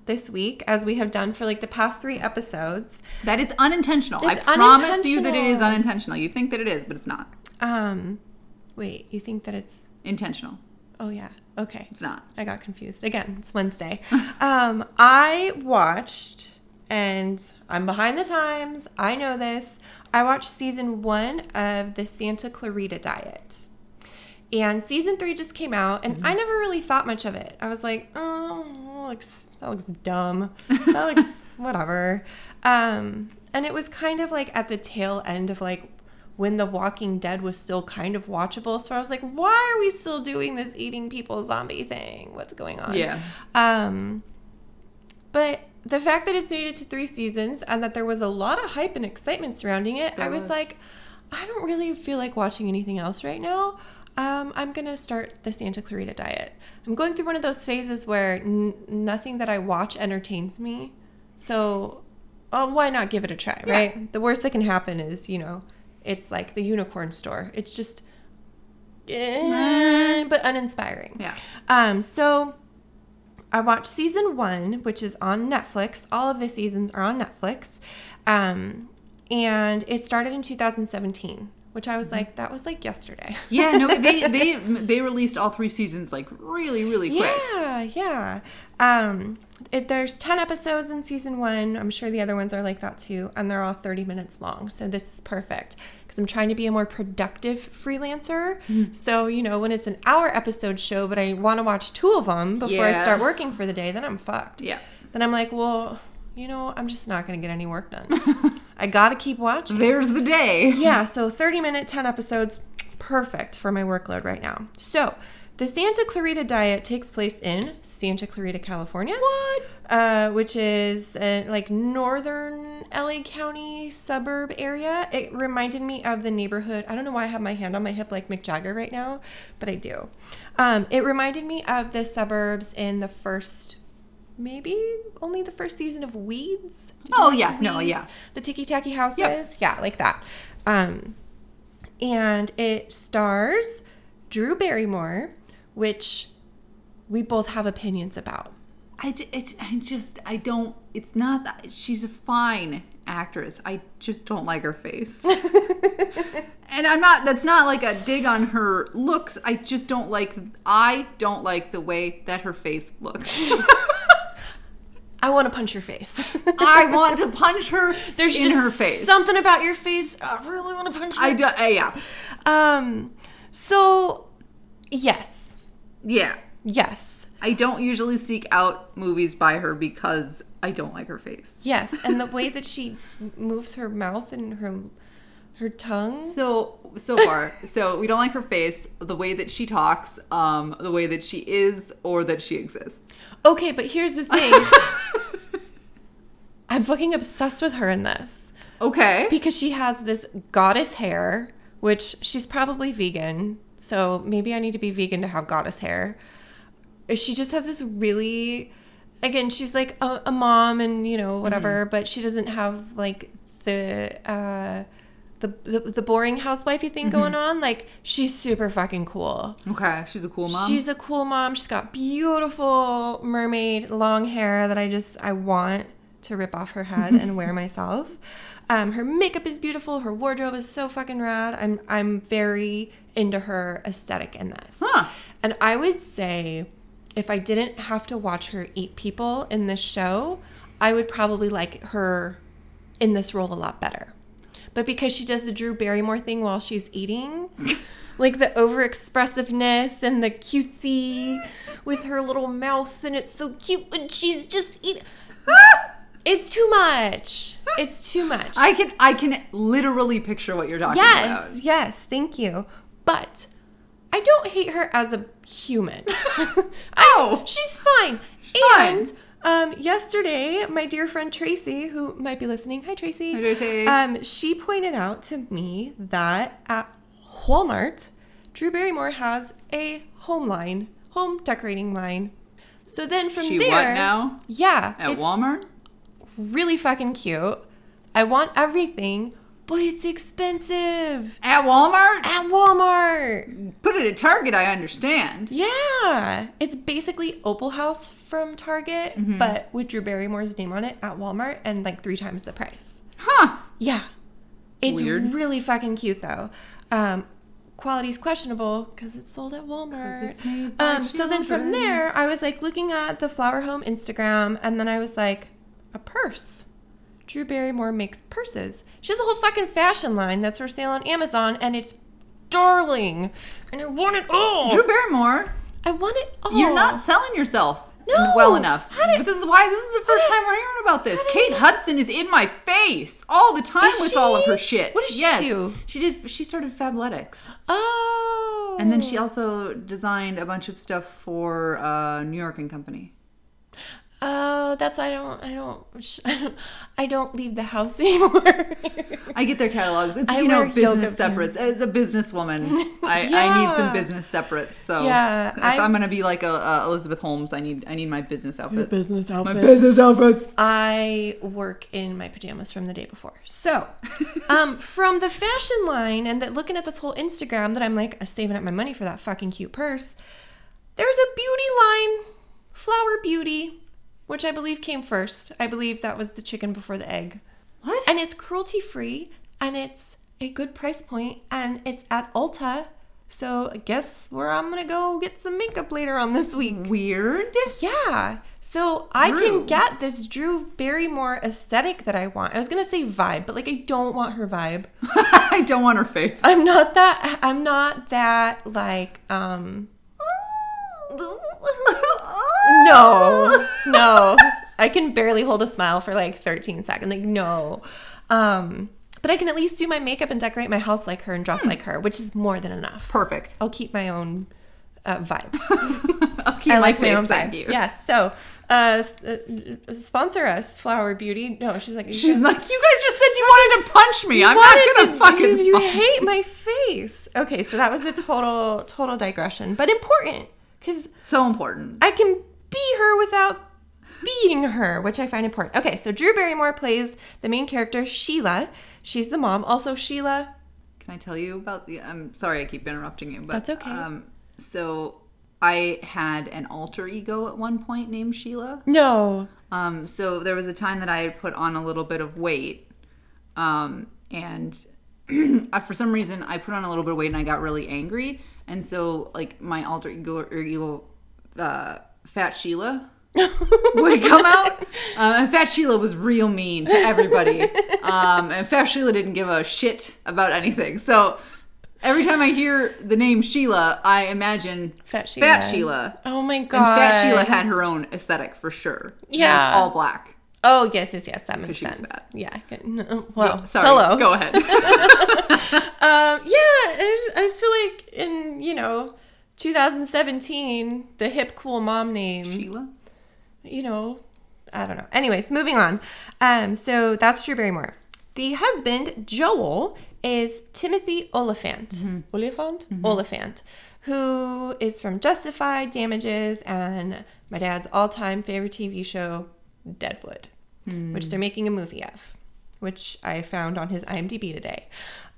Speaker 1: this week, as we have done for like the past three episodes.
Speaker 2: That is unintentional. I
Speaker 1: It's
Speaker 2: promise you that it is
Speaker 1: unintentional.
Speaker 2: unintentional. You think that it is, but it's not.
Speaker 1: Um, wait, you think that it's?
Speaker 2: Intentional.
Speaker 1: Oh yeah. Okay.
Speaker 2: It's not.
Speaker 1: I got confused. Again, it's Wednesday. *laughs* um, I watched, and I'm behind the times. I know this. I watched season one of the Santa Clarita Diet. And season three just came out, and I never really thought much of it. I was like, oh, that looks, that looks dumb. That looks *laughs* whatever. Um, and it was kind of like at the tail end of like when The Walking Dead was still kind of watchable. So I was like, why are we still doing this eating people zombie thing? What's going on?
Speaker 2: Yeah.
Speaker 1: Um, but the fact that it's made it to three seasons and that there was a lot of hype and excitement surrounding it,
Speaker 2: There
Speaker 1: I was,
Speaker 2: was.
Speaker 1: like, I don't really feel like watching anything else right now. Um, I'm gonna start the Santa Clarita Diet. I'm going through one of those phases where n- nothing that I watch entertains me, so why not give it a try,
Speaker 2: Yeah.
Speaker 1: right? The worst that can happen is, you know, it's like the unicorn store. It's just, eh, but uninspiring.
Speaker 2: Yeah.
Speaker 1: Um, so I watched season one, which is on Netflix. All of the seasons are on Netflix. Um, and it started in 2017, which I was like, that was like yesterday. *laughs*
Speaker 2: Yeah, no, they *laughs* they they released all three seasons like really really quick.
Speaker 1: Yeah, yeah. Um, it, there's 10 episodes in season one. I'm sure the other ones are like that too. And they're all 30 minutes long. So this is perfect because I'm trying to be a more productive freelancer.
Speaker 2: Mm-hmm.
Speaker 1: So, you know, when it's an hour episode show, but I want to watch two of them before I start working for the day, then I'm fucked.
Speaker 2: Yeah.
Speaker 1: Then I'm like, well, you know, I'm just not going to get any work done. *laughs* I got to keep watching.
Speaker 2: There's the day. *laughs*
Speaker 1: Yeah, so 30 minute, 10 episodes, perfect for my workload right now. So, the Santa Clarita Diet takes place in Santa Clarita, California. What? Uh, which is uh, like northern LA County suburb area. It reminded me of the neighborhood. I don't know why I have my hand on my hip like Mick Jagger right now, but I do. Um, it reminded me of the suburbs in the first maybe only the first season of Weeds.
Speaker 2: Oh, yeah. No, yeah.
Speaker 1: The ticky tacky houses.
Speaker 2: Yep.
Speaker 1: Yeah, like that. Um, and it stars Drew Barrymore, which we both have opinions about.
Speaker 2: I, it's, I just I don't. It's not that she's a fine actress. I just don't like her face. *laughs* and I'm not. That's not like a dig on her looks. I just don't like. I don't like the way that her face looks. *laughs*
Speaker 1: I want to punch your face. *laughs*
Speaker 2: I want to punch her.
Speaker 1: There's
Speaker 2: in
Speaker 1: just
Speaker 2: her face.
Speaker 1: something about your face. I really want to punch you.
Speaker 2: I do. Uh, yeah.
Speaker 1: um. So, yes,
Speaker 2: Yeah.
Speaker 1: yes,
Speaker 2: I don't usually seek out movies by her because I don't like her face.
Speaker 1: yes, and the way *laughs* that she moves her mouth and her her tongue.
Speaker 2: So so far, so we don't like her face, the way that she talks, um, the way that she is, or that she exists.
Speaker 1: Okay, but here's the thing. *laughs* I'm fucking obsessed with her in this.
Speaker 2: Okay.
Speaker 1: because she has this goddess hair, which she's probably vegan. So maybe I need to be vegan to have goddess hair. She just has this really, again, she's like a, a mom and you know whatever, but she doesn't have like the uh, the, the the boring housewifey thing going on. Like she's super fucking cool.
Speaker 2: Okay. She's a cool mom.
Speaker 1: She's a cool mom. She's got beautiful mermaid long hair that I just I want to rip off her head and wear *laughs* myself. Um, her makeup is beautiful. Her wardrobe is so fucking rad. I'm I'm very into her aesthetic in this.
Speaker 2: Huh.
Speaker 1: And I would say if I didn't have to watch her eat people in this show, I would probably like her in this role a lot better. But because she does the Drew Barrymore thing while she's eating, like the overexpressiveness and the cutesy with her little mouth, and it's so cute when she's just eating. *laughs* It's too much. It's too much.
Speaker 2: I can I can literally picture what you're talking
Speaker 1: yes,
Speaker 2: about.
Speaker 1: yes, yes, thank you. But I don't hate her as a human. *laughs*
Speaker 2: Oh.
Speaker 1: I, she's fine.
Speaker 2: fine.
Speaker 1: and um, yesterday, my dear friend Tracy, who might be listening, hi Tracy.
Speaker 2: Hi, Tracy.
Speaker 1: Um, she pointed out to me that at Walmart, Drew Barrymore has a home line, home decorating line. So then from
Speaker 2: She
Speaker 1: there,
Speaker 2: what now?
Speaker 1: Yeah,
Speaker 2: At Walmart?
Speaker 1: really fucking cute. I want everything, but it's expensive
Speaker 2: At Walmart?
Speaker 1: at Walmart.
Speaker 2: Put it at Target, I understand.
Speaker 1: Yeah, it's basically Opal House from Target,
Speaker 2: Mm-hmm.
Speaker 1: but with Drew Barrymore's name on it at Walmart and like three times the price.
Speaker 2: Huh.
Speaker 1: Yeah, it's
Speaker 2: Weird.
Speaker 1: really fucking cute though. Um, quality's questionable because it's sold at Walmart.
Speaker 2: it's made by
Speaker 1: Um, so then from there, I was like looking at the Flower Home Instagram, and then I was like, a purse. Drew Barrymore makes purses. She has a whole fucking fashion line that's for sale on Amazon, and it's darling. And I want it all.
Speaker 2: Drew Barrymore,
Speaker 1: I want it all.
Speaker 2: you're not selling yourself
Speaker 1: No.
Speaker 2: well enough.
Speaker 1: How did-
Speaker 2: but this is why this is the first
Speaker 1: did-
Speaker 2: time we're hearing about this.
Speaker 1: how did
Speaker 2: Kate Hudson is in my face all the time
Speaker 1: Is
Speaker 2: with all of her shit.
Speaker 1: What does she
Speaker 2: yes.
Speaker 1: do?
Speaker 2: She did she started Fabletics.
Speaker 1: Oh.
Speaker 2: And then she also designed a bunch of stuff for uh, New York and Company.
Speaker 1: Oh, that's why I don't. I don't. *laughs* I don't. I don't leave the house *laughs* anymore.
Speaker 2: I get their catalogs. It's
Speaker 1: I
Speaker 2: you know
Speaker 1: wear yoga
Speaker 2: business separates. As a businesswoman, *laughs* I, I need some business separates. So
Speaker 1: Yeah,
Speaker 2: if
Speaker 1: I-
Speaker 2: I'm gonna be like a, a Elizabeth Holmes, I need I need my business outfits.
Speaker 1: business
Speaker 2: my business outfits.
Speaker 1: I work in my pajamas from the day before. So, um, from the fashion line and that looking at this whole Instagram that I'm like saving up my money for that fucking cute purse. There's a beauty line, Flower Beauty, which I believe came first. I believe that was the chicken before the egg.
Speaker 2: What?
Speaker 1: And it's cruelty free and it's a good price point and it's at Ulta. So, I guess where I'm to go get some makeup later on this week.
Speaker 2: Weird.
Speaker 1: Yeah. So I
Speaker 2: Drew.
Speaker 1: can get this Drew Barrymore aesthetic that I want. I was gonna say vibe, but like I don't want her vibe. *laughs*
Speaker 2: I don't want her face.
Speaker 1: I'm not that. I'm not that like. um *laughs* No, no. I can barely hold a smile for like 13 seconds. Like no. Um, but I can at least do my makeup and decorate my house like her and dress like her, which is more than enough.
Speaker 2: Perfect.
Speaker 1: I'll keep my own uh, vibe. *laughs*
Speaker 2: I'll keep
Speaker 1: I
Speaker 2: my
Speaker 1: like
Speaker 2: face.
Speaker 1: my own vibe. Yes. So, uh, uh, sponsor us, Flower Beauty. No, she's like,
Speaker 2: She's like, you guys just said you wanted to punch me. I'm not gonna
Speaker 1: to-
Speaker 2: fucking.
Speaker 1: You, you hate my face. Okay, so that was a total, total digression, but important because
Speaker 2: So important.
Speaker 1: I can be her without being her, which I find important. Okay, so Drew Barrymore plays the main character Sheila. She's the mom. Also, Sheila.
Speaker 2: Can I tell you about the? I'm sorry, I keep interrupting you, but
Speaker 1: That's okay.
Speaker 2: Um, so I had an alter ego at one point named Sheila.
Speaker 1: No.
Speaker 2: Um, so there was a time that I had put on a little bit of weight, um, and *clears throat* for some reason I put on a little bit of weight and I got really angry, and so like my alter ego, or ego uh, Fat Sheila *laughs* would come out. Uh, and Fat Sheila was real mean to everybody, um, and Fat Sheila didn't give a shit about anything. So every time I hear the name Sheila, I imagine
Speaker 1: Fat Sheila.
Speaker 2: Fat Sheila.
Speaker 1: Oh my
Speaker 2: And
Speaker 1: god.
Speaker 2: Fat Sheila had her own aesthetic for sure. It was
Speaker 1: Yeah.
Speaker 2: all black.
Speaker 1: Oh yes, yes, yes. That makes sense. Yeah. No, Well,
Speaker 2: Sorry.
Speaker 1: hello.
Speaker 2: Go ahead. *laughs*
Speaker 1: Um, yeah, I, I just feel like in you know 2017, the hip cool mom name,
Speaker 2: Sheila.
Speaker 1: you know, I don't know. Anyways, moving on. Um, so that's Drew Barrymore. The husband, Joel, is Timothy Olyphant. Olyphant? Olyphant, who is from Justified, Damages, and my dad's all time favorite TV show, Deadwood, which they're making a movie of, which I found on his IMDb today.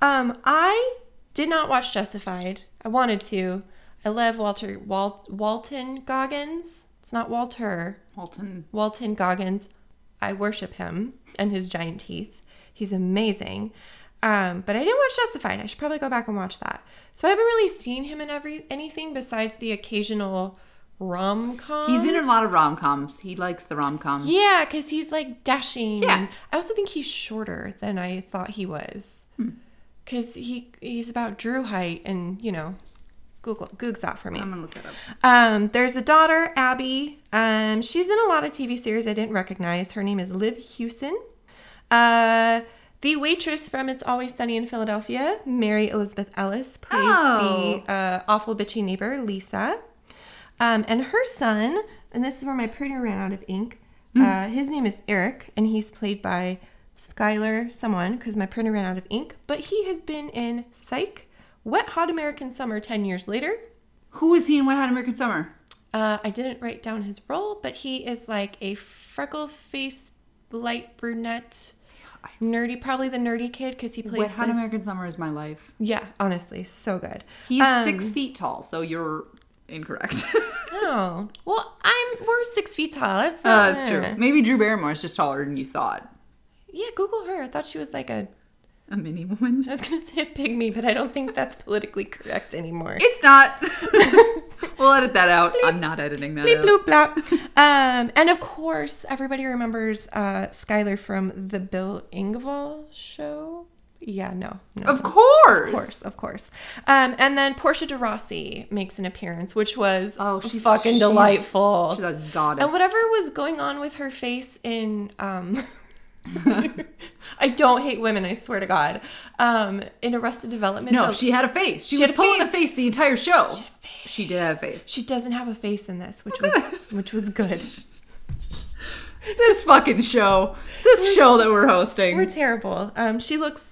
Speaker 1: Um, I did not watch Justified. I wanted to. I love Walter Wal- Walton Goggins. It's not Walter.
Speaker 2: Walton.
Speaker 1: Walton Goggins. I worship him and his giant teeth. He's amazing. Um, but I didn't watch Justified. I should probably go back and watch that. So I haven't really seen him in every anything besides the occasional rom com.
Speaker 2: He's in a lot of rom coms. He likes the rom com.
Speaker 1: Yeah, because he's like dashing.
Speaker 2: Yeah.
Speaker 1: I also think he's shorter than I thought he was. Because he he's about Drew height, and you know, Google Google's that for me.
Speaker 2: I'm gonna look that up.
Speaker 1: Um, there's a daughter, Abby. Um, she's in a lot of TV series I didn't recognize. Her name is Liv Hewson. Uh, the waitress from It's Always Sunny in Philadelphia, Mary Elizabeth Ellis, plays
Speaker 2: Oh.
Speaker 1: the uh, awful bitchy neighbor, Lisa. Um, and her son, and this is where my printer ran out of ink. Uh, his name is Eric, and he's played by Skyler someone because my printer ran out of ink. But he has been in Psych, Wet Hot American Summer 10 years later,
Speaker 2: Who is he in Wet Hot American Summer?
Speaker 1: uh, I didn't write down his role, but he is like a freckle faced, light brunette, nerdy, probably the nerdy kid because he plays
Speaker 2: Wet Hot
Speaker 1: this-
Speaker 2: American Summer is my life.
Speaker 1: Yeah, honestly, so good.
Speaker 2: He's
Speaker 1: Um,
Speaker 2: six feet tall, so you're incorrect. *laughs*
Speaker 1: Oh, well, I'm we're six feet tall. That's
Speaker 2: Uh, that's true. Maybe Drew Barrymore is just taller than you thought.
Speaker 1: Yeah, Google her. I thought she was like a.
Speaker 2: A mini woman.
Speaker 1: I was gonna say a pygmy, but I don't think that's politically correct anymore.
Speaker 2: It's not. *laughs* we'll edit that out. I'm not editing that
Speaker 1: Bleep
Speaker 2: out.
Speaker 1: bloop blop. Um, and of course, everybody remembers uh, Skyler from the Bill Engvall show. Yeah, no, no.
Speaker 2: Of course.
Speaker 1: Of course, of course. Um, and then Portia de Rossi makes an appearance, which was
Speaker 2: Oh, she's-
Speaker 1: fucking
Speaker 2: she's-
Speaker 1: delightful.
Speaker 2: She's a goddess.
Speaker 1: and whatever was going on with her face in um *laughs* I don't hate women, I swear to God. Um in Arrested Development.
Speaker 2: No, she had a face. She,
Speaker 1: She
Speaker 2: was
Speaker 1: had a
Speaker 2: pulling
Speaker 1: face.
Speaker 2: a face the entire show. She, did have a face.
Speaker 1: she doesn't have a face in this, which was which was good. *laughs*
Speaker 2: This fucking show. This show that we're hosting.
Speaker 1: We're terrible. Um, she looks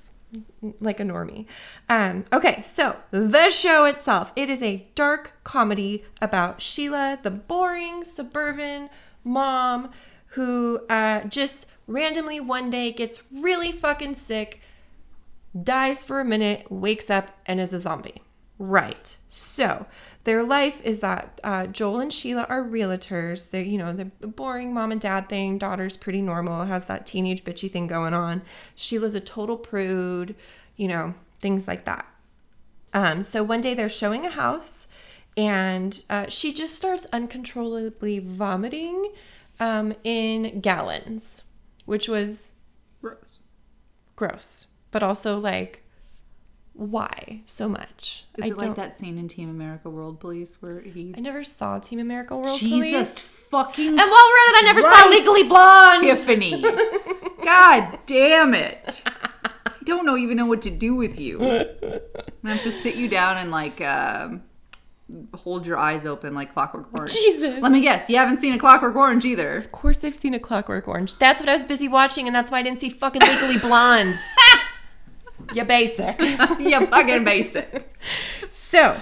Speaker 1: like a normie. Um, okay, so the show itself, it is a dark comedy about Sheila, the boring suburban mom who uh, just randomly one day gets really fucking sick, dies for a minute, wakes up, and is a zombie. Right. So their life is that uh, Joel and Sheila are realtors. They're, you know, the boring mom and dad thing. Daughter's pretty normal, has that teenage bitchy thing going on. Sheila's a total prude, you know, things like that. Um, so one day they're showing a house and uh, she just starts uncontrollably vomiting um, in gallons, which was
Speaker 2: Gross.
Speaker 1: gross, but also like, why so much?
Speaker 2: Is
Speaker 1: I
Speaker 2: it like that scene in Team America World Police where he
Speaker 1: I never saw Team America World
Speaker 2: Jesus
Speaker 1: Police.
Speaker 2: Jesus fucking
Speaker 1: And while we're at it, I never saw Legally Blonde.
Speaker 2: Tiffany. God damn it. I don't know even know what to do with you. I'm gonna have to sit you down and like um, hold your eyes open like Clockwork Orange.
Speaker 1: Jesus.
Speaker 2: Let me guess, you haven't seen a Clockwork Orange either.
Speaker 1: Of course, I've seen a Clockwork Orange. That's what I was busy watching, and that's why I didn't see fucking Legally Blonde. *laughs* you basic. *laughs*
Speaker 2: you fucking basic.
Speaker 1: So,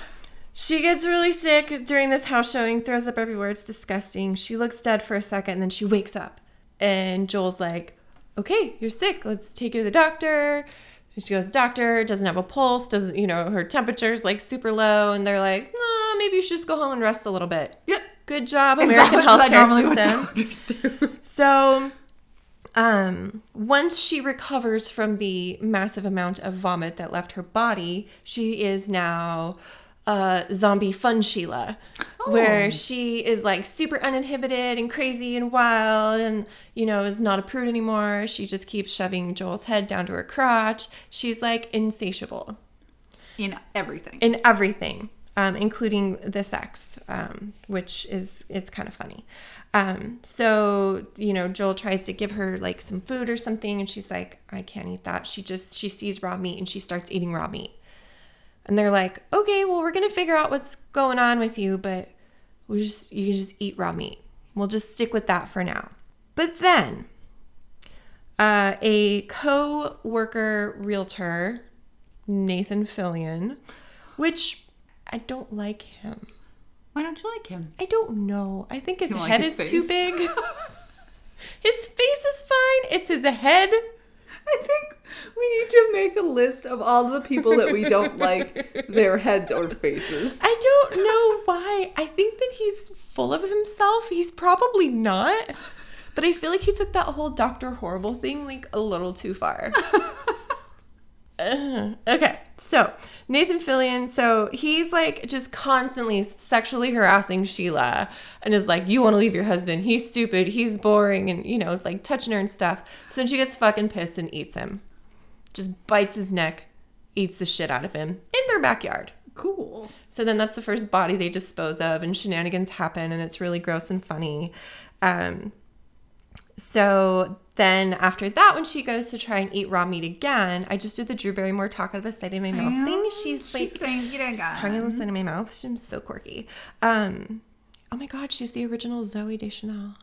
Speaker 1: she gets really sick during this house showing, throws up everywhere. It's disgusting. She looks dead for a second, and then she wakes up. And Joel's like, okay, you're sick. Let's take you to the doctor. She goes, doctor, doesn't have a pulse, doesn't, you know, her temperature's like super low. And they're like, no, maybe you should just go home and rest a little bit.
Speaker 2: Yep.
Speaker 1: Good job, American
Speaker 2: that, is that
Speaker 1: healthcare
Speaker 2: normally
Speaker 1: system.
Speaker 2: what doctors do?
Speaker 1: So, Um, once she recovers from the massive amount of vomit that left her body, she is now uh, zombie fun Sheila, where she is like super uninhibited and crazy and wild and, you know, is not a prude anymore. She just keeps shoving Joel's head down to her crotch. She's like insatiable
Speaker 2: In everything.
Speaker 1: in everything, um, including the sex, um, which is it's kind of funny. Um, so you know, Joel tries to give her like some food or something, and she's like, "I can't eat that." She just she sees raw meat and she starts eating raw meat, and they're like, "Okay, well, we're gonna figure out what's going on with you, but we just you can just eat raw meat. We'll just stick with that for now." But then, uh, a co-worker realtor Nathan Fillion, which I don't like him.
Speaker 2: Why don't you like him?
Speaker 1: I don't know. I think his
Speaker 2: You don't like
Speaker 1: head
Speaker 2: his
Speaker 1: is too big. *laughs* his face is fine. It's his head.
Speaker 2: I think we need to make a list of all the people that we don't *laughs* like, their heads or faces.
Speaker 1: I don't know why. I think that he's full of himself. He's probably not. But I feel like he took that whole Dr. Horrible thing like a little too far. *laughs* Uh, okay, so Nathan Fillion, so he's like just constantly sexually harassing Sheila and is like, You want to leave your husband? He's stupid, he's boring, and you know, like touching her and stuff. So then she gets fucking pissed and eats him. Just bites his neck, eats the shit out of him in their backyard.
Speaker 2: Cool.
Speaker 1: So then that's the first body they dispose of, and shenanigans happen, and it's really gross and funny. Um, so then after that, when she goes to try and eat raw meat again, I just did the Drew Barrymore talk out of the side of my mouth thing. She's like
Speaker 2: saying, "Eat it,
Speaker 1: tongue of the side of my mouth. She's so quirky. Um, oh my god, she's the original Zooey Deschanel.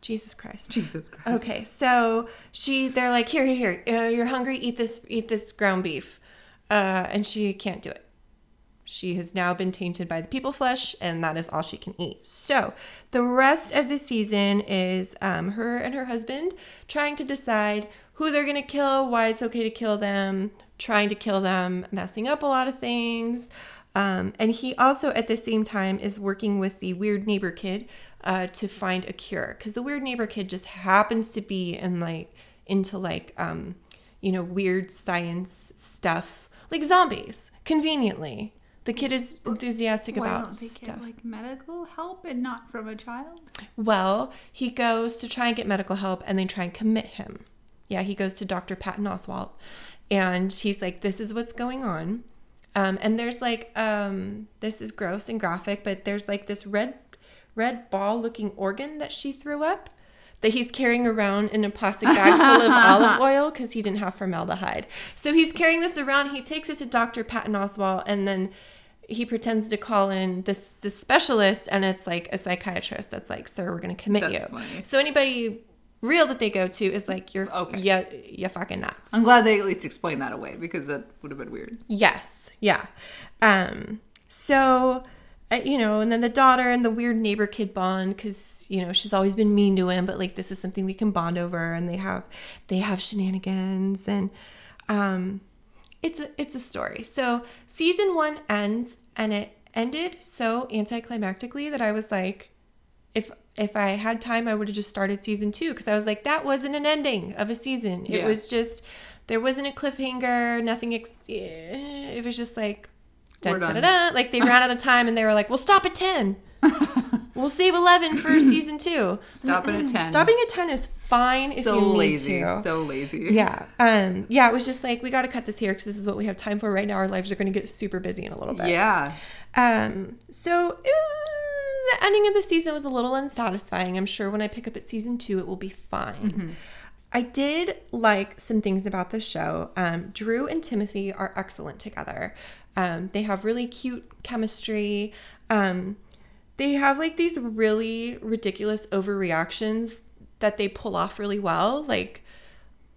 Speaker 1: Jesus Christ.
Speaker 2: Jesus Christ.
Speaker 1: Okay, so she, they're like, here, here, here. Uh, you're hungry. Eat this, eat this ground beef, uh, and she can't do it. She has now been tainted by the people flesh, and that is all she can eat. So the rest of the season is um, her and her husband trying to decide who they're gonna kill, why it's okay to kill them, trying to kill them, messing up a lot of things. Um, and he also, at the same time, is working with the weird neighbor kid uh, to find a cure because the weird neighbor kid just happens to be in like into like um, you know weird science stuff like zombies. Conveniently, the kid is enthusiastic
Speaker 2: Why
Speaker 1: about
Speaker 2: don't they
Speaker 1: stuff.
Speaker 2: get like medical help and not from a child?
Speaker 1: Well, he goes to try and get medical help and they try and commit him. Yeah, he goes to Dr. Patton Oswalt and he's like, This is what's going on. Um, and there's like, um, this is gross and graphic, but there's like this red, red ball looking organ that she threw up that he's carrying around in a plastic bag full of *laughs* olive oil because he didn't have formaldehyde. So he's carrying this around. He takes it to Dr. Patton Oswalt and then he pretends to call in this this specialist and it's like a psychiatrist that's like, sir, we're gonna commit
Speaker 2: That's
Speaker 1: you.
Speaker 2: funny.
Speaker 1: So anybody real that they go to is like you're
Speaker 2: Okay.
Speaker 1: yeah you fucking nuts.
Speaker 2: I'm glad they at least explained that away because that would have been weird.
Speaker 1: Yes. Yeah. Um, so, uh, you know, and then the daughter and the weird neighbor kid bond because you know she's always been mean to him, but like this is something they can bond over, and they have they have shenanigans, and um, it's a it's a story. So season one ends, and it ended so anticlimactically that I was like, if if I had time, I would have just started season two because I was like, that wasn't an ending of a season. It
Speaker 2: Yeah.
Speaker 1: was just there wasn't a cliffhanger, nothing. Ex- eh, it was just like, da, da, da. like they ran out of time and they were like, we'll stop at ten. *laughs* we'll save eleven for *clears throat* season two.
Speaker 2: Stopping at 10.
Speaker 1: Stopping at ten is fine if
Speaker 2: so
Speaker 1: you need
Speaker 2: lazy.
Speaker 1: to.
Speaker 2: So lazy.
Speaker 1: yeah, um, yeah. It was just like we got to cut this here because this is what we have time for right now. Our lives are going to get super busy in a little bit.
Speaker 2: Yeah.
Speaker 1: Um, so uh, the ending of the season was a little unsatisfying. I'm sure when I pick up at season two, it will be fine. I did like some things about the show. Um, Drew and Timothy are excellent together. Um, they have really cute chemistry. Um, they have like these really ridiculous overreactions that they pull off really well. Like,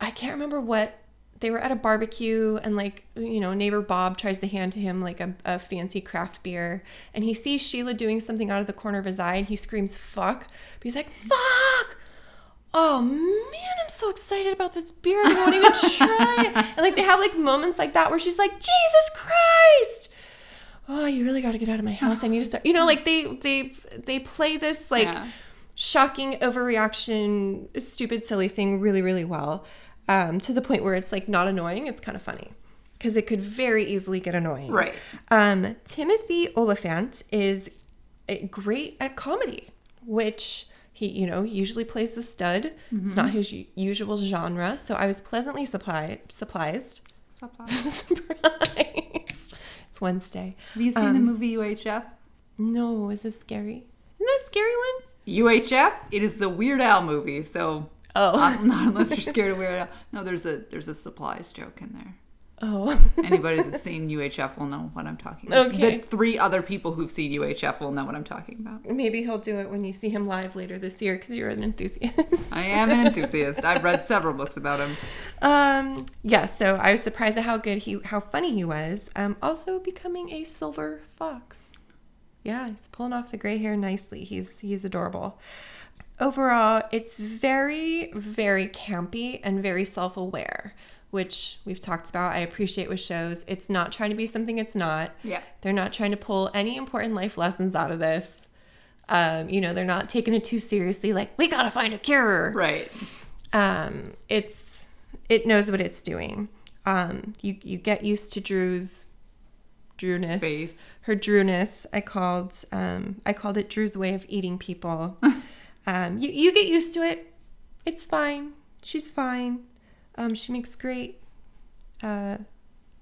Speaker 1: I can't remember what they were at a barbecue and like you know neighbor bob tries to hand him like a, a fancy craft beer and he sees sheila doing something out of the corner of his eye and he screams fuck. But he's like fuck! Oh man i'm so excited about this beer. I'm wanting *laughs* to try it. And like they have like moments like that where she's like jesus christ oh you really got to get out of my house i need to start you know *sighs* like they they they play this like
Speaker 2: Yeah.
Speaker 1: shocking overreaction, stupid, silly thing really, really well. Um, to the point where it's like not annoying, it's kind of funny because it could very easily get annoying.
Speaker 2: Right.
Speaker 1: Um, Timothy Olyphant is uh, great at comedy, which he, you know, usually plays the stud. It's not his usual genre, so I was pleasantly supply- surprised. Surprised. *laughs* It's Wednesday.
Speaker 2: Have you seen the um, movie UHF?
Speaker 1: No, is this scary? Isn't that a scary one?
Speaker 2: UHF? It is the Weird Al movie. So
Speaker 1: Oh.
Speaker 2: not, not unless you're *laughs* scared of Weird Al. No, there's a there's a supplies joke in there.
Speaker 1: Oh.
Speaker 2: Anybody that's seen UHF will know what I'm talking about.
Speaker 1: Okay.
Speaker 2: The three other people who've seen UHF will know what I'm talking about.
Speaker 1: Maybe he'll do it when you see him live later this year because you're an enthusiast.
Speaker 2: I am an enthusiast. I've read several books about him.
Speaker 1: Um, yeah, so I was surprised at how good he, how funny he was. Um, also becoming a silver fox. Yeah, he's pulling off the gray hair nicely. He's he's adorable. Overall, it's very very campy and very self aware, which we've talked about. I appreciate with shows. It's not trying to be something it's not.
Speaker 2: Yeah.
Speaker 1: They're not trying to pull any important life lessons out of this. Um, you know, they're not taking it too seriously. Like we gotta find a cure
Speaker 2: Right.
Speaker 1: um, it's it knows what it's doing. Um, you you get used to Drew's Drewness,
Speaker 2: Faith.
Speaker 1: her Drewness. I called um, I called it Drew's way of eating people. *laughs* um, you you get used to it. It's fine. She's fine. Um, she makes great uh,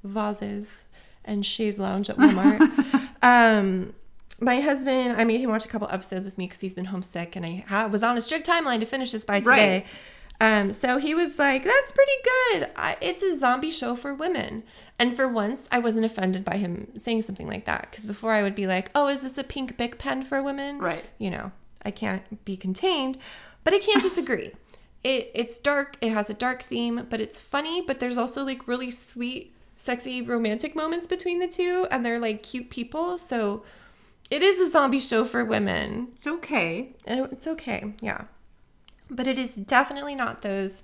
Speaker 1: vases and chaise lounge at Walmart. *laughs* um, my husband, I made him watch a couple episodes with me because he's been homesick, and I ha- was on a strict timeline to finish this by today. Um, so he was like, "That's pretty good. I, it's a zombie show for women." And for once, I wasn't offended by him saying something like that because before I would be like, "Oh, is this a pink Bic pen for women?"
Speaker 2: Right.
Speaker 1: You know, I can't be contained, but I can't *laughs* disagree. It it's dark. It has a dark theme, but it's funny. But there's also like really sweet, sexy, romantic moments between the two, and they're like cute people. So it is a zombie show for women.
Speaker 2: It's okay.
Speaker 1: Uh, It's okay, yeah. But it is definitely not those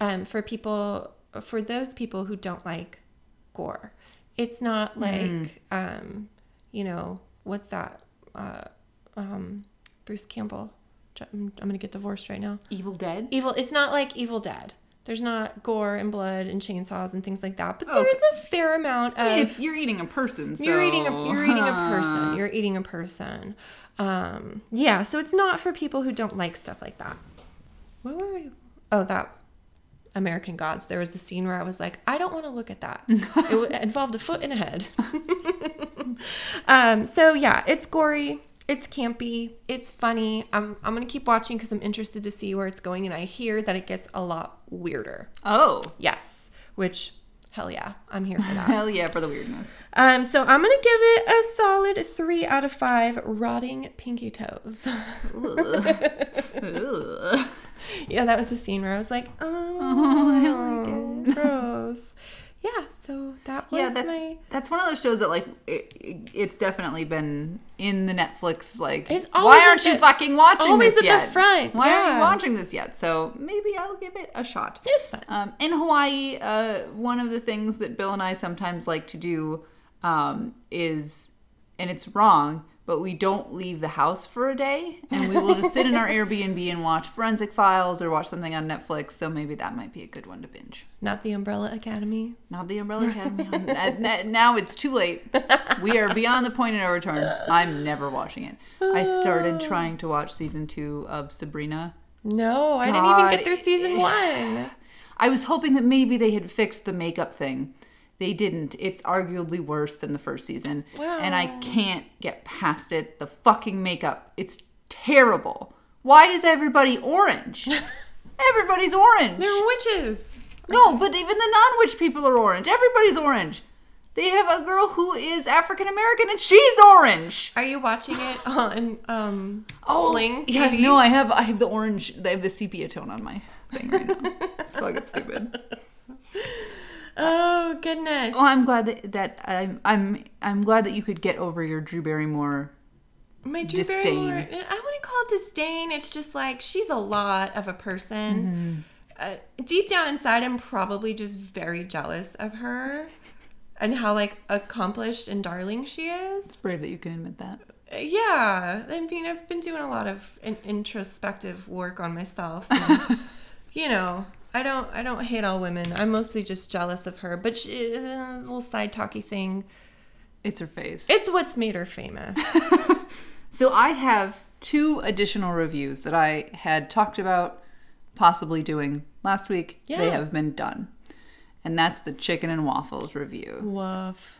Speaker 1: um, for people for those people who don't like gore. It's not like um, you know what's that? Uh, um, Bruce Campbell. I'm, I'm gonna get divorced right now.
Speaker 2: Evil Dead.
Speaker 1: Evil. It's not like Evil Dead. There's not gore and blood and chainsaws and things like that. But there's a fair amount of
Speaker 2: I mean, it's, you're eating a person. So.
Speaker 1: you're eating a you're eating a person. You're eating a person. Um, yeah, so it's not for people who don't like stuff like that. What were we? Oh, that American Gods. There was a scene where I was like, I don't want to look at that. *laughs* it involved a foot and a head. *laughs* um, so yeah, it's gory. It's campy. It's funny. I'm I'm gonna keep watching because I'm interested to see where it's going, and I hear that it gets a lot weirder.
Speaker 2: Oh,
Speaker 1: Yes, which hell yeah, I'm here for *laughs* that.
Speaker 2: hell yeah for the weirdness.
Speaker 1: Um, so I'm gonna give it a solid three out of five rotting pinky toes.
Speaker 2: Ugh. *laughs*
Speaker 1: yeah, that was the scene where I was like, *laughs* oh, gross. Yeah, so that was
Speaker 2: yeah, that's
Speaker 1: my.
Speaker 2: that's one of those shows that like it, it- it's definitely been in the Netflix like.
Speaker 1: It's
Speaker 2: why aren't you
Speaker 1: the-
Speaker 2: fucking watching
Speaker 1: always
Speaker 2: this
Speaker 1: at the
Speaker 2: yet?
Speaker 1: front,
Speaker 2: Why aren't you watching this yet? So maybe I'll give it a shot.
Speaker 1: It's fun.
Speaker 2: Um, in Hawaii, uh, one of the things that Bill and I sometimes like to do um, is, and it's wrong, but we don't leave the house for a day, and we will just sit in our *laughs* Airbnb and watch Forensic Files or watch something on Netflix. So maybe that might be a good one to binge.
Speaker 1: Not the Umbrella Academy.
Speaker 2: Not the Umbrella Academy. *laughs* Now it's too late. We are beyond the point of no return. I'm never watching it. I started ah. trying to watch season two of Sabrina.
Speaker 1: No, I didn't even get through season one.
Speaker 2: I was hoping that maybe they had fixed the makeup thing. They didn't. It's arguably worse than the first season. And I can't get past it. The fucking makeup. It's terrible. Why is everybody orange? *laughs* Everybody's orange.
Speaker 1: They're witches.
Speaker 2: No, but even the non witch people are orange. Everybody's orange. They have a girl who is African American and she's orange.
Speaker 1: Are you watching it *laughs* on um Sling TV?
Speaker 2: Oh, yeah, no, I have I have the orange I have the sepia tone on my thing right now. it's fucking stupid. *laughs*
Speaker 1: Oh goodness.
Speaker 2: Well, I'm glad that, that I'm I'm I'm glad that you could get over your Drew Barrymore.
Speaker 1: My Drew
Speaker 2: disdain.
Speaker 1: Barrymore. I wouldn't call it disdain. It's just like she's a lot of a person. Uh, deep down inside, I'm probably just very jealous of her. and how like accomplished and darling she is.
Speaker 2: It's brave that you can admit that.
Speaker 1: Yeah, I mean, I've been doing a lot of in- introspective work on myself. and, *laughs* you know, I don't, I don't hate all women. I'm mostly just jealous of her. But she, uh, a little side talky thing.
Speaker 2: It's her face.
Speaker 1: It's what's made her famous. *laughs*
Speaker 2: So I have two additional reviews that I had talked about possibly doing last week.
Speaker 1: Yeah.
Speaker 2: They have been done. And that's the chicken and waffles review.
Speaker 1: Woof.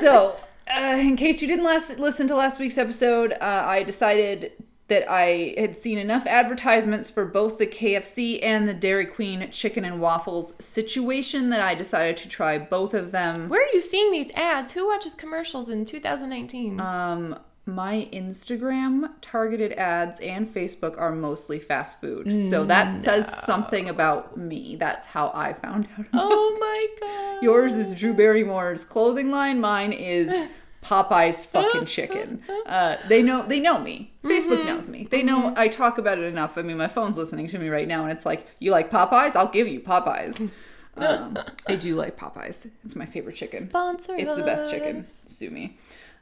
Speaker 2: so, *laughs* uh, in case you didn't last, listen to last week's episode, uh, I decided that I had seen enough advertisements for both the KFC and the Dairy Queen chicken and waffles situation that I decided to try both of them.
Speaker 1: Where are you seeing these ads? Who watches commercials in 2019?
Speaker 2: Um, my Instagram targeted ads and Facebook are mostly fast food. So that says something about me. That's how I found out.
Speaker 1: oh my god.
Speaker 2: Yours is Drew Barrymore's clothing line. Mine is *laughs* Popeye's fucking chicken. *laughs* Uh, they know they know me. Facebook knows me. They know I talk about it enough. I mean, my phone's listening to me right now, and it's like, "You like Popeyes? I'll give you Popeyes." *laughs* Um, I do like Popeyes. It's my favorite chicken.
Speaker 1: Sponsor
Speaker 2: It's the best chicken. Sue me.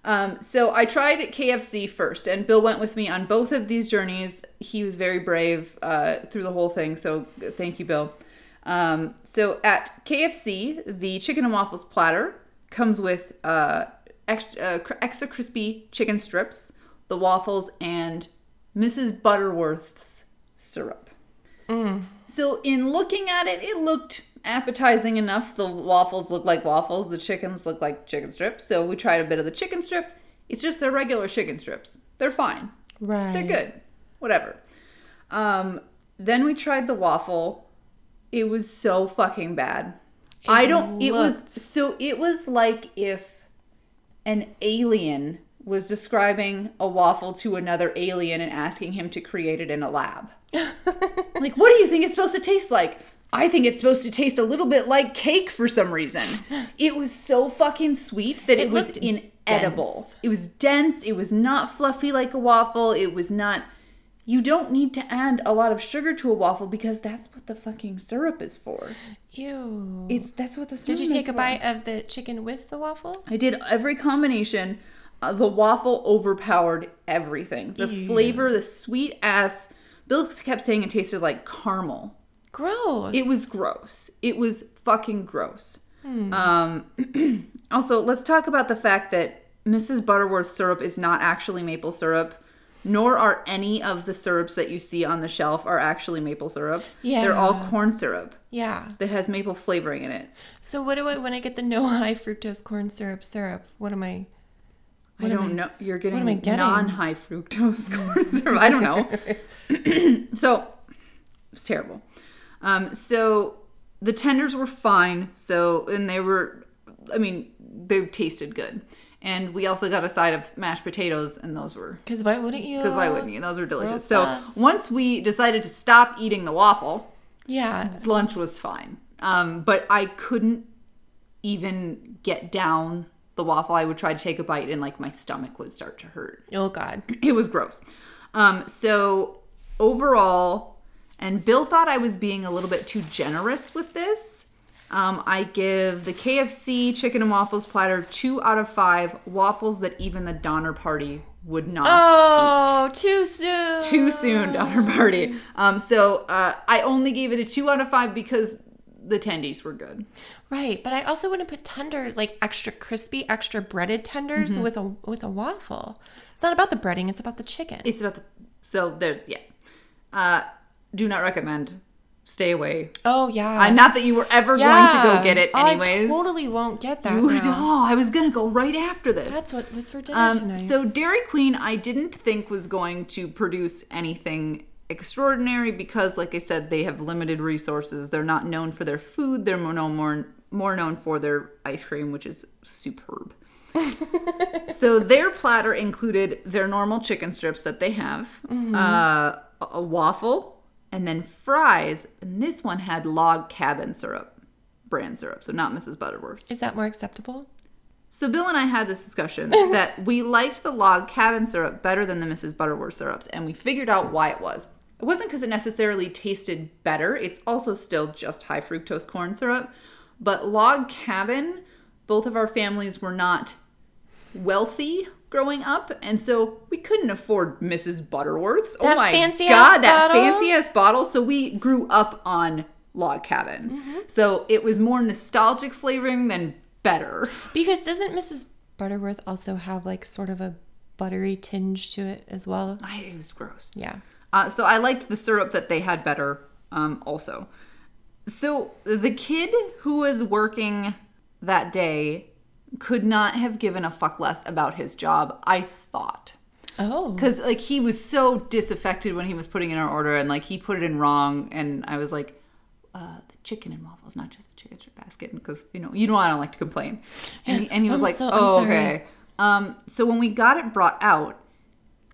Speaker 2: Um, so I tried KFC first, and Bill went with me on both of these journeys. He was very brave uh, through the whole thing, so thank you, Bill. Um, so at KFC, the chicken and waffles platter comes with uh, extra, uh, extra crispy chicken strips, the waffles, and Mrs. Butterworth's syrup. So in looking at it, it looked appetizing enough. The waffles look like waffles, the chickens look like chicken strips. So we tried a bit of the chicken strips. It's just their regular chicken strips. They're fine.
Speaker 1: Right.
Speaker 2: They're good. Whatever. Um, then we tried the waffle. It was so fucking bad. I don't it was so it was like if an alien was describing a waffle to another alien and asking him to create it in a lab. *laughs* like, what do you think it's supposed to taste like? I think it's supposed to taste a little bit like cake for some reason. It was so fucking sweet that it,
Speaker 1: It
Speaker 2: was
Speaker 1: looked
Speaker 2: inedible.
Speaker 1: dense.
Speaker 2: It was dense. It was not fluffy like a waffle. It was not. You don't need to add a lot of sugar to a waffle because that's what the fucking syrup is for.
Speaker 1: Ew.
Speaker 2: It's that's what the syrup is for.
Speaker 1: Did you take a
Speaker 2: for.
Speaker 1: bite of the chicken with the waffle?
Speaker 2: I did every combination. Uh, the waffle overpowered everything. The
Speaker 1: Ew.
Speaker 2: flavor, the sweet ass. Bill kept saying it tasted like caramel.
Speaker 1: Gross.
Speaker 2: It was gross. It was fucking gross. Um, *clears throat* also, let's talk about the fact that Mrs. Butterworth's syrup is not actually maple syrup, nor are any of the syrups that you see on the shelf are actually maple syrup. Yeah. They're all corn syrup
Speaker 1: Yeah.
Speaker 2: that has maple flavoring in it.
Speaker 1: So what do I when I get the *laughs* no high fructose corn syrup syrup? What am I?
Speaker 2: I don't know. You're getting
Speaker 1: I getting?
Speaker 2: non-high fructose *laughs* corn syrup. I don't know. *clears throat* so it's terrible. Um, so the tenders were fine. So and they were, I mean, they tasted good. And we also got a side of mashed potatoes, and those were
Speaker 1: Because why wouldn't you?
Speaker 2: because why wouldn't you? Those were delicious. So once we decided to stop eating the waffle,
Speaker 1: Yeah.
Speaker 2: lunch was fine. Um, but I couldn't even get down the waffle. I would try to take a bite and like my stomach would start to hurt.
Speaker 1: Oh God. *clears throat*
Speaker 2: It was gross. Um, so overall, and Bill thought I was being a little bit too generous with this. Um, I give the KFC chicken and waffles platter two out of five waffles that even the Donner Party would not eat
Speaker 1: Oh, too soon.
Speaker 2: too soon Donner Party. Um, so uh, I only gave it a two out of five because the tendies were good.
Speaker 1: Right, but I also wouldn't put tender, like extra crispy, extra breaded tenders
Speaker 2: Mm-hmm.
Speaker 1: with a with a waffle. It's not about the breading; it's about the chicken.
Speaker 2: It's about the so there. Yeah. Uh, do not recommend. Stay away.
Speaker 1: oh yeah,
Speaker 2: Uh, not that you were ever going to go get it anyways.
Speaker 1: I totally won't get that.
Speaker 2: You- *laughs* oh, I was gonna go right after this.
Speaker 1: That's what was for dinner
Speaker 2: Um,
Speaker 1: tonight.
Speaker 2: so Dairy Queen, I didn't think was going to produce anything extraordinary because, like I said, they have limited resources. They're not known for their food. They're more known more, more known for their ice cream, which is superb. *laughs* so their platter included their normal chicken strips that they have,
Speaker 1: Mm-hmm.
Speaker 2: uh, a waffle, and then fries. And this one had log cabin syrup, brand syrup, so not Mrs. Butterworth's.
Speaker 1: Is that more acceptable?
Speaker 2: So Bill and I had this discussion *laughs* that we liked the log cabin syrup better than the Mrs. Butterworth syrups, and we figured out why it was. It wasn't because it necessarily tasted better. It's also still just high fructose corn syrup, but log cabin both of our families were not wealthy growing up, and so we couldn't afford Mrs. Butterworth's. oh my
Speaker 1: fancy
Speaker 2: god, that
Speaker 1: bottle?
Speaker 2: fancy ass bottle. So we grew up on log cabin.
Speaker 1: Mm-hmm.
Speaker 2: So it was more nostalgic flavoring than better.
Speaker 1: Because doesn't Mrs. Butterworth also have like sort of a buttery tinge to it as well?
Speaker 2: I, it was gross.
Speaker 1: Yeah.
Speaker 2: Uh, so I liked the syrup that they had better um, also. So the kid who was working that day could not have given a fuck less about his job, I thought.
Speaker 1: Oh.
Speaker 2: Because like he was so disaffected when he was putting in our order and like he put it in wrong and I was like, uh, the chicken and waffles, not just the chicken strip basket, because you know you know I don't like to complain. And he, and he was
Speaker 1: I'm
Speaker 2: like,
Speaker 1: so-
Speaker 2: oh okay. Um, so when we got it brought out,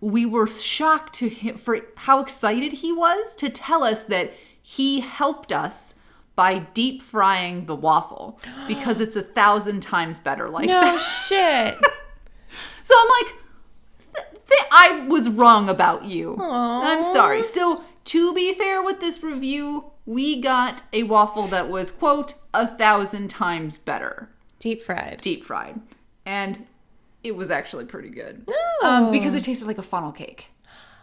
Speaker 2: we were shocked to him for how excited he was to tell us that he helped us by deep frying the waffle because it's a thousand times better like
Speaker 1: no
Speaker 2: that.
Speaker 1: shit. *laughs*
Speaker 2: So I'm like, th- th- I was wrong about you. I'm sorry. So to be fair with this review, we got a waffle that was quote a thousand times better
Speaker 1: Deep fried.
Speaker 2: deep fried, and it was actually pretty good.
Speaker 1: No.
Speaker 2: Um, because it tasted like a funnel cake.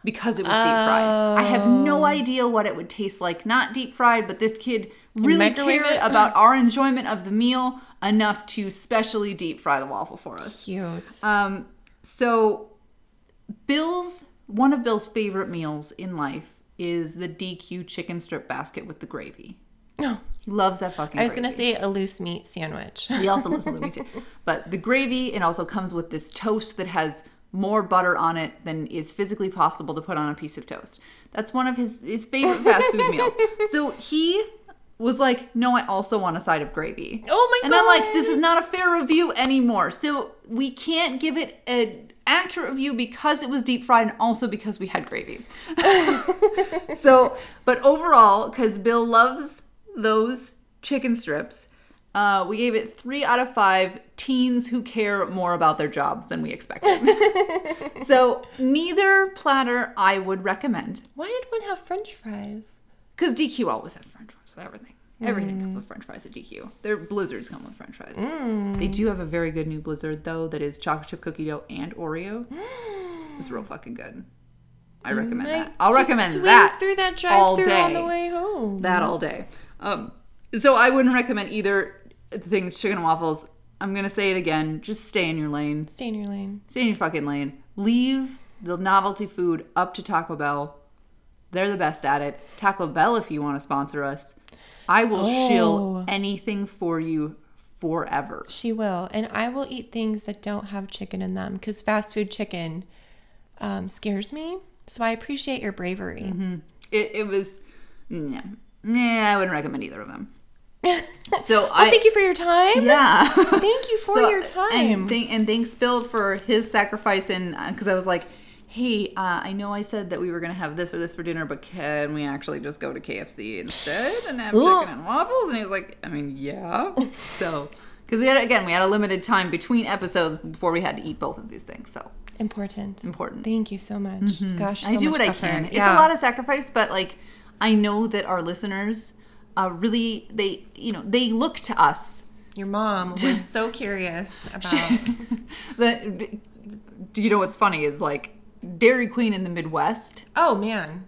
Speaker 2: Because it was deep fried. I have no idea what it would taste like. Not deep fried, but this kid really care
Speaker 1: it?
Speaker 2: about our enjoyment of the meal enough to specially deep fry the waffle for us.
Speaker 1: Cute.
Speaker 2: Um, so Bill's one of Bill's favorite meals in life is the DQ chicken strip basket with the gravy.
Speaker 1: No.
Speaker 2: He loves that fucking.
Speaker 1: I was
Speaker 2: gravy.
Speaker 1: gonna say a loose meat sandwich.
Speaker 2: He also loves the Louisiana. *laughs* But the gravy, it also comes with this toast that has more butter on it than is physically possible to put on a piece of toast. That's one of his, his favorite fast food meals. *laughs* So he was like, No, I also want a side of gravy.
Speaker 1: Oh my god.
Speaker 2: And I'm like, This is not a fair review anymore. So we can't give it an accurate review because it was deep fried and also because we had gravy. *laughs* so, but overall, because Bill loves those chicken strips, uh, we gave it three out of five teens who care more about their jobs than we expected. *laughs* so, neither platter I would recommend
Speaker 1: Why did one have French fries?
Speaker 2: because DQ always had French fries with everything. Everything comes mm. with French fries at DQ. Their blizzards come with French fries. Mm. They do have a very good new blizzard though that is chocolate chip cookie dough and Oreo. Mm. It's real fucking good. I recommend that. I'll
Speaker 1: Just
Speaker 2: recommend
Speaker 1: swing
Speaker 2: that
Speaker 1: through that
Speaker 2: all
Speaker 1: drive-through on
Speaker 2: day.
Speaker 1: the way home.
Speaker 2: That all day. Um, so I wouldn't recommend either thing. Chicken and waffles. I'm gonna say it again. Just stay in your lane.
Speaker 1: Stay in your lane.
Speaker 2: Stay in your fucking lane. Leave the novelty food up to Taco Bell. They're the best at it. Taco Bell, if you want to sponsor us, I will
Speaker 1: Oh.
Speaker 2: shill anything for you forever.
Speaker 1: She will, and I will eat things that don't have chicken in them because fast food chicken um, scares me. So I appreciate your bravery.
Speaker 2: Mm-hmm. It, it was, yeah, yeah. I wouldn't recommend either of them. *laughs* So
Speaker 1: Well,
Speaker 2: I
Speaker 1: thank you for your time.
Speaker 2: Yeah.
Speaker 1: Thank you for *laughs*
Speaker 2: So,
Speaker 1: your time.
Speaker 2: And, thank, and thanks, Bill, for his sacrifice. And because I was like, hey, uh, I know I said that we were going to have this or this for dinner, but can we actually just go to KFC instead and have chicken and waffles? And he was like, I mean, yeah. *laughs* so, because we had, again, we had a limited time between episodes before we had to eat both of these things. So,
Speaker 1: Important.
Speaker 2: important.
Speaker 1: Thank you so much. Gosh,
Speaker 2: I do what I
Speaker 1: effort.
Speaker 2: can. It's
Speaker 1: Yeah.
Speaker 2: a lot of sacrifice, but like, I know that our listeners uh, really, they, you know, they look to us
Speaker 1: Your mom was so curious *laughs* about. *laughs*
Speaker 2: the do you know what's funny is like Dairy Queen in the Midwest.
Speaker 1: oh man,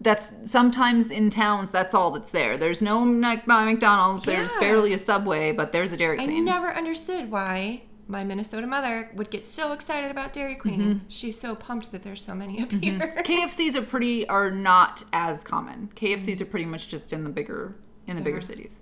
Speaker 2: That's sometimes in towns. That's all that's there. There's no Mac- McDonald's. There's barely a Subway, but there's a Dairy Queen.
Speaker 1: I never understood why my Minnesota mother would get so excited about Dairy Queen.
Speaker 2: Mm-hmm.
Speaker 1: She's so pumped that there's so many up mm-hmm. here. *laughs*
Speaker 2: KFCs are pretty are not as common. KFCs mm-hmm. are pretty much just in the bigger in the bigger cities.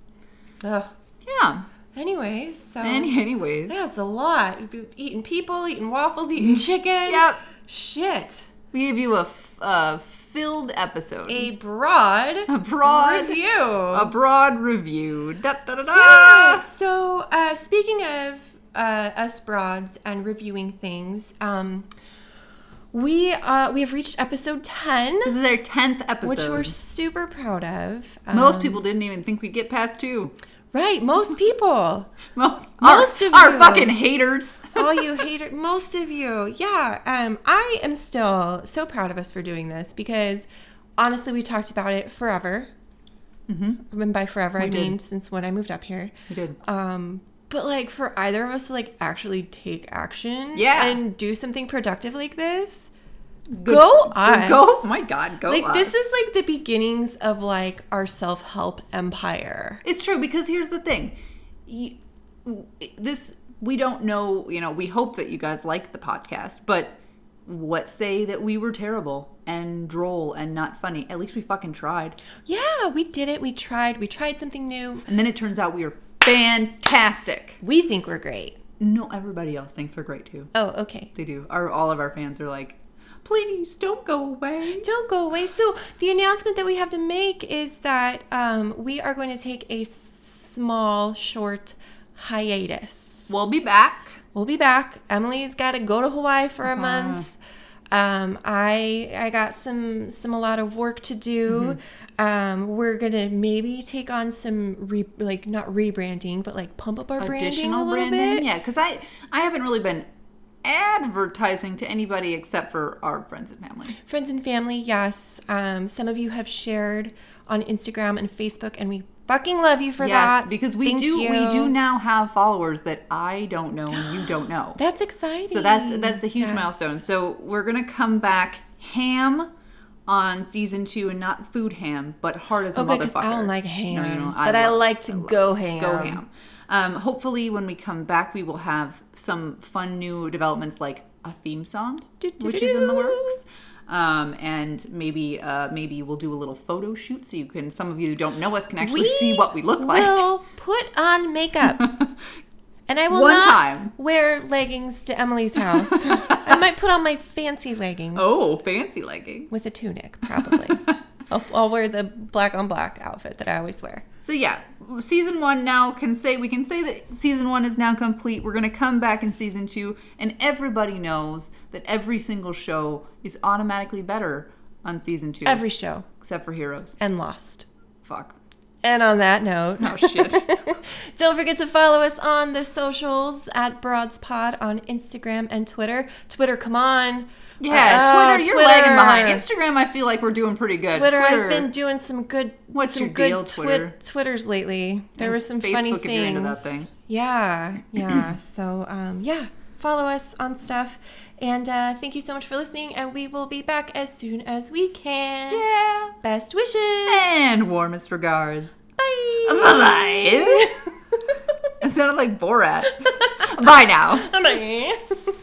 Speaker 1: Ugh.
Speaker 2: Yeah.
Speaker 1: Anyways, so
Speaker 2: Any, anyways,
Speaker 1: that's a lot. Eating people, eating waffles, eating mm-hmm. chicken.
Speaker 2: Yep.
Speaker 1: Shit.
Speaker 2: we gave you a, f- a filled episode,
Speaker 1: A broad,
Speaker 2: a broad
Speaker 1: review.
Speaker 2: a broad review. Da, da, da.
Speaker 1: Yeah. So, uh, speaking of uh, us broads and reviewing things, um, we uh, we have reached episode ten,
Speaker 2: This is our tenth episode.
Speaker 1: which we're super proud of.
Speaker 2: Most
Speaker 1: Um,
Speaker 2: people didn't even think we'd get past two.
Speaker 1: Right? Most people,
Speaker 2: Most, *laughs*
Speaker 1: Most
Speaker 2: our,
Speaker 1: of
Speaker 2: our
Speaker 1: you.
Speaker 2: fucking haters. *laughs*
Speaker 1: all you *laughs* hater, most of you, yeah. Um, I am still so proud of us for doing this because honestly, we talked about it forever. Mm-hmm. And by forever, I
Speaker 2: did.
Speaker 1: mean since when I moved up here.
Speaker 2: We did.
Speaker 1: Um, But like for either of us to like actually take action
Speaker 2: Yeah.
Speaker 1: and do something productive like this,
Speaker 2: Good-
Speaker 1: go us.
Speaker 2: Go. Oh my God. Go.
Speaker 1: like
Speaker 2: us.
Speaker 1: this is like the beginnings of like our self-help empire.
Speaker 2: It's true because here's the thing. You, this we don't know, you know, we hope that you guys like the podcast, but let's say that we were terrible and droll and not funny. At least we fucking tried.
Speaker 1: Yeah, we did it. We tried. We tried something new.
Speaker 2: And then it turns out we were fantastic.
Speaker 1: We think we're great.
Speaker 2: No, everybody else thinks we're great too.
Speaker 1: Oh, okay.
Speaker 2: They do. Our all of our fans are like, "Please don't go away."
Speaker 1: Don't go away. So the announcement that we have to make is that um, we are going to take a small, short hiatus.
Speaker 2: We'll be back.
Speaker 1: We'll be back. Emily's got to go to Hawaii for a month. Um, I I got some some a lot of work to do. Um, we're gonna maybe take on some re, like not rebranding, but like pump up our branding a little
Speaker 2: branding,
Speaker 1: bit.
Speaker 2: yeah, because I I haven't really been advertising to anybody except for our friends and family.
Speaker 1: Friends and family, yes. Um, some of you have shared on Instagram and Facebook, and we fucking love you for
Speaker 2: yes,
Speaker 1: that.
Speaker 2: because we
Speaker 1: Thank
Speaker 2: do
Speaker 1: you.
Speaker 2: we do now have followers that I don't know and you don't know. *gasps*
Speaker 1: That's exciting.
Speaker 2: so that's that's a huge
Speaker 1: Yes.
Speaker 2: milestone. So we're gonna come back ham on season two and not food ham, but hard as a
Speaker 1: Okay, 'cause
Speaker 2: motherfucker.
Speaker 1: I don't like
Speaker 2: No,
Speaker 1: ham,
Speaker 2: you know,
Speaker 1: but I
Speaker 2: love-
Speaker 1: like to
Speaker 2: love-
Speaker 1: go ham.
Speaker 2: Go ham. Um, hopefully, when we come back, we will have some fun new developments like a theme song, which is in the works. Um, and maybe uh, maybe we'll do a little photo shoot so you can some of you who don't know us can actually see what we look like.
Speaker 1: We'll put on makeup, *laughs* and I will
Speaker 2: One
Speaker 1: not
Speaker 2: time.
Speaker 1: wear leggings to Emily's house. *laughs* I might put on my fancy leggings
Speaker 2: Oh, fancy legging.
Speaker 1: with a tunic, probably. *laughs* I'll, I'll wear the black on black outfit that I always wear.
Speaker 2: So yeah, season one now can say we can say that season one is now complete. We're gonna come back in season two, and everybody knows that every single show is automatically better on season two,
Speaker 1: Every show
Speaker 2: except for Heroes.
Speaker 1: and Lost.
Speaker 2: Fuck.
Speaker 1: And on that note,
Speaker 2: Oh shit. *laughs*
Speaker 1: Don't forget to follow us on the socials at BroadsPod on Instagram and Twitter. Twitter, come on.
Speaker 2: Yeah,
Speaker 1: Oh,
Speaker 2: Twitter, you're lagging behind. Instagram, I feel like we're doing pretty good.
Speaker 1: Twitter, I've been doing some good.
Speaker 2: What's
Speaker 1: some
Speaker 2: your
Speaker 1: good
Speaker 2: deal, Twitter?
Speaker 1: Twitters lately. There
Speaker 2: And
Speaker 1: were some
Speaker 2: Facebook
Speaker 1: funny things.
Speaker 2: you're into that thing.
Speaker 1: Yeah, *clears throat* yeah. so um, yeah, follow us on stuff, and uh, thank you so much for listening. And we will be back as soon as we can.
Speaker 2: Yeah.
Speaker 1: Best wishes.
Speaker 2: And warmest regards.
Speaker 1: Bye.
Speaker 2: Bye. *laughs* it sounded like Borat. *laughs* Bye now. *laughs*
Speaker 1: Bye.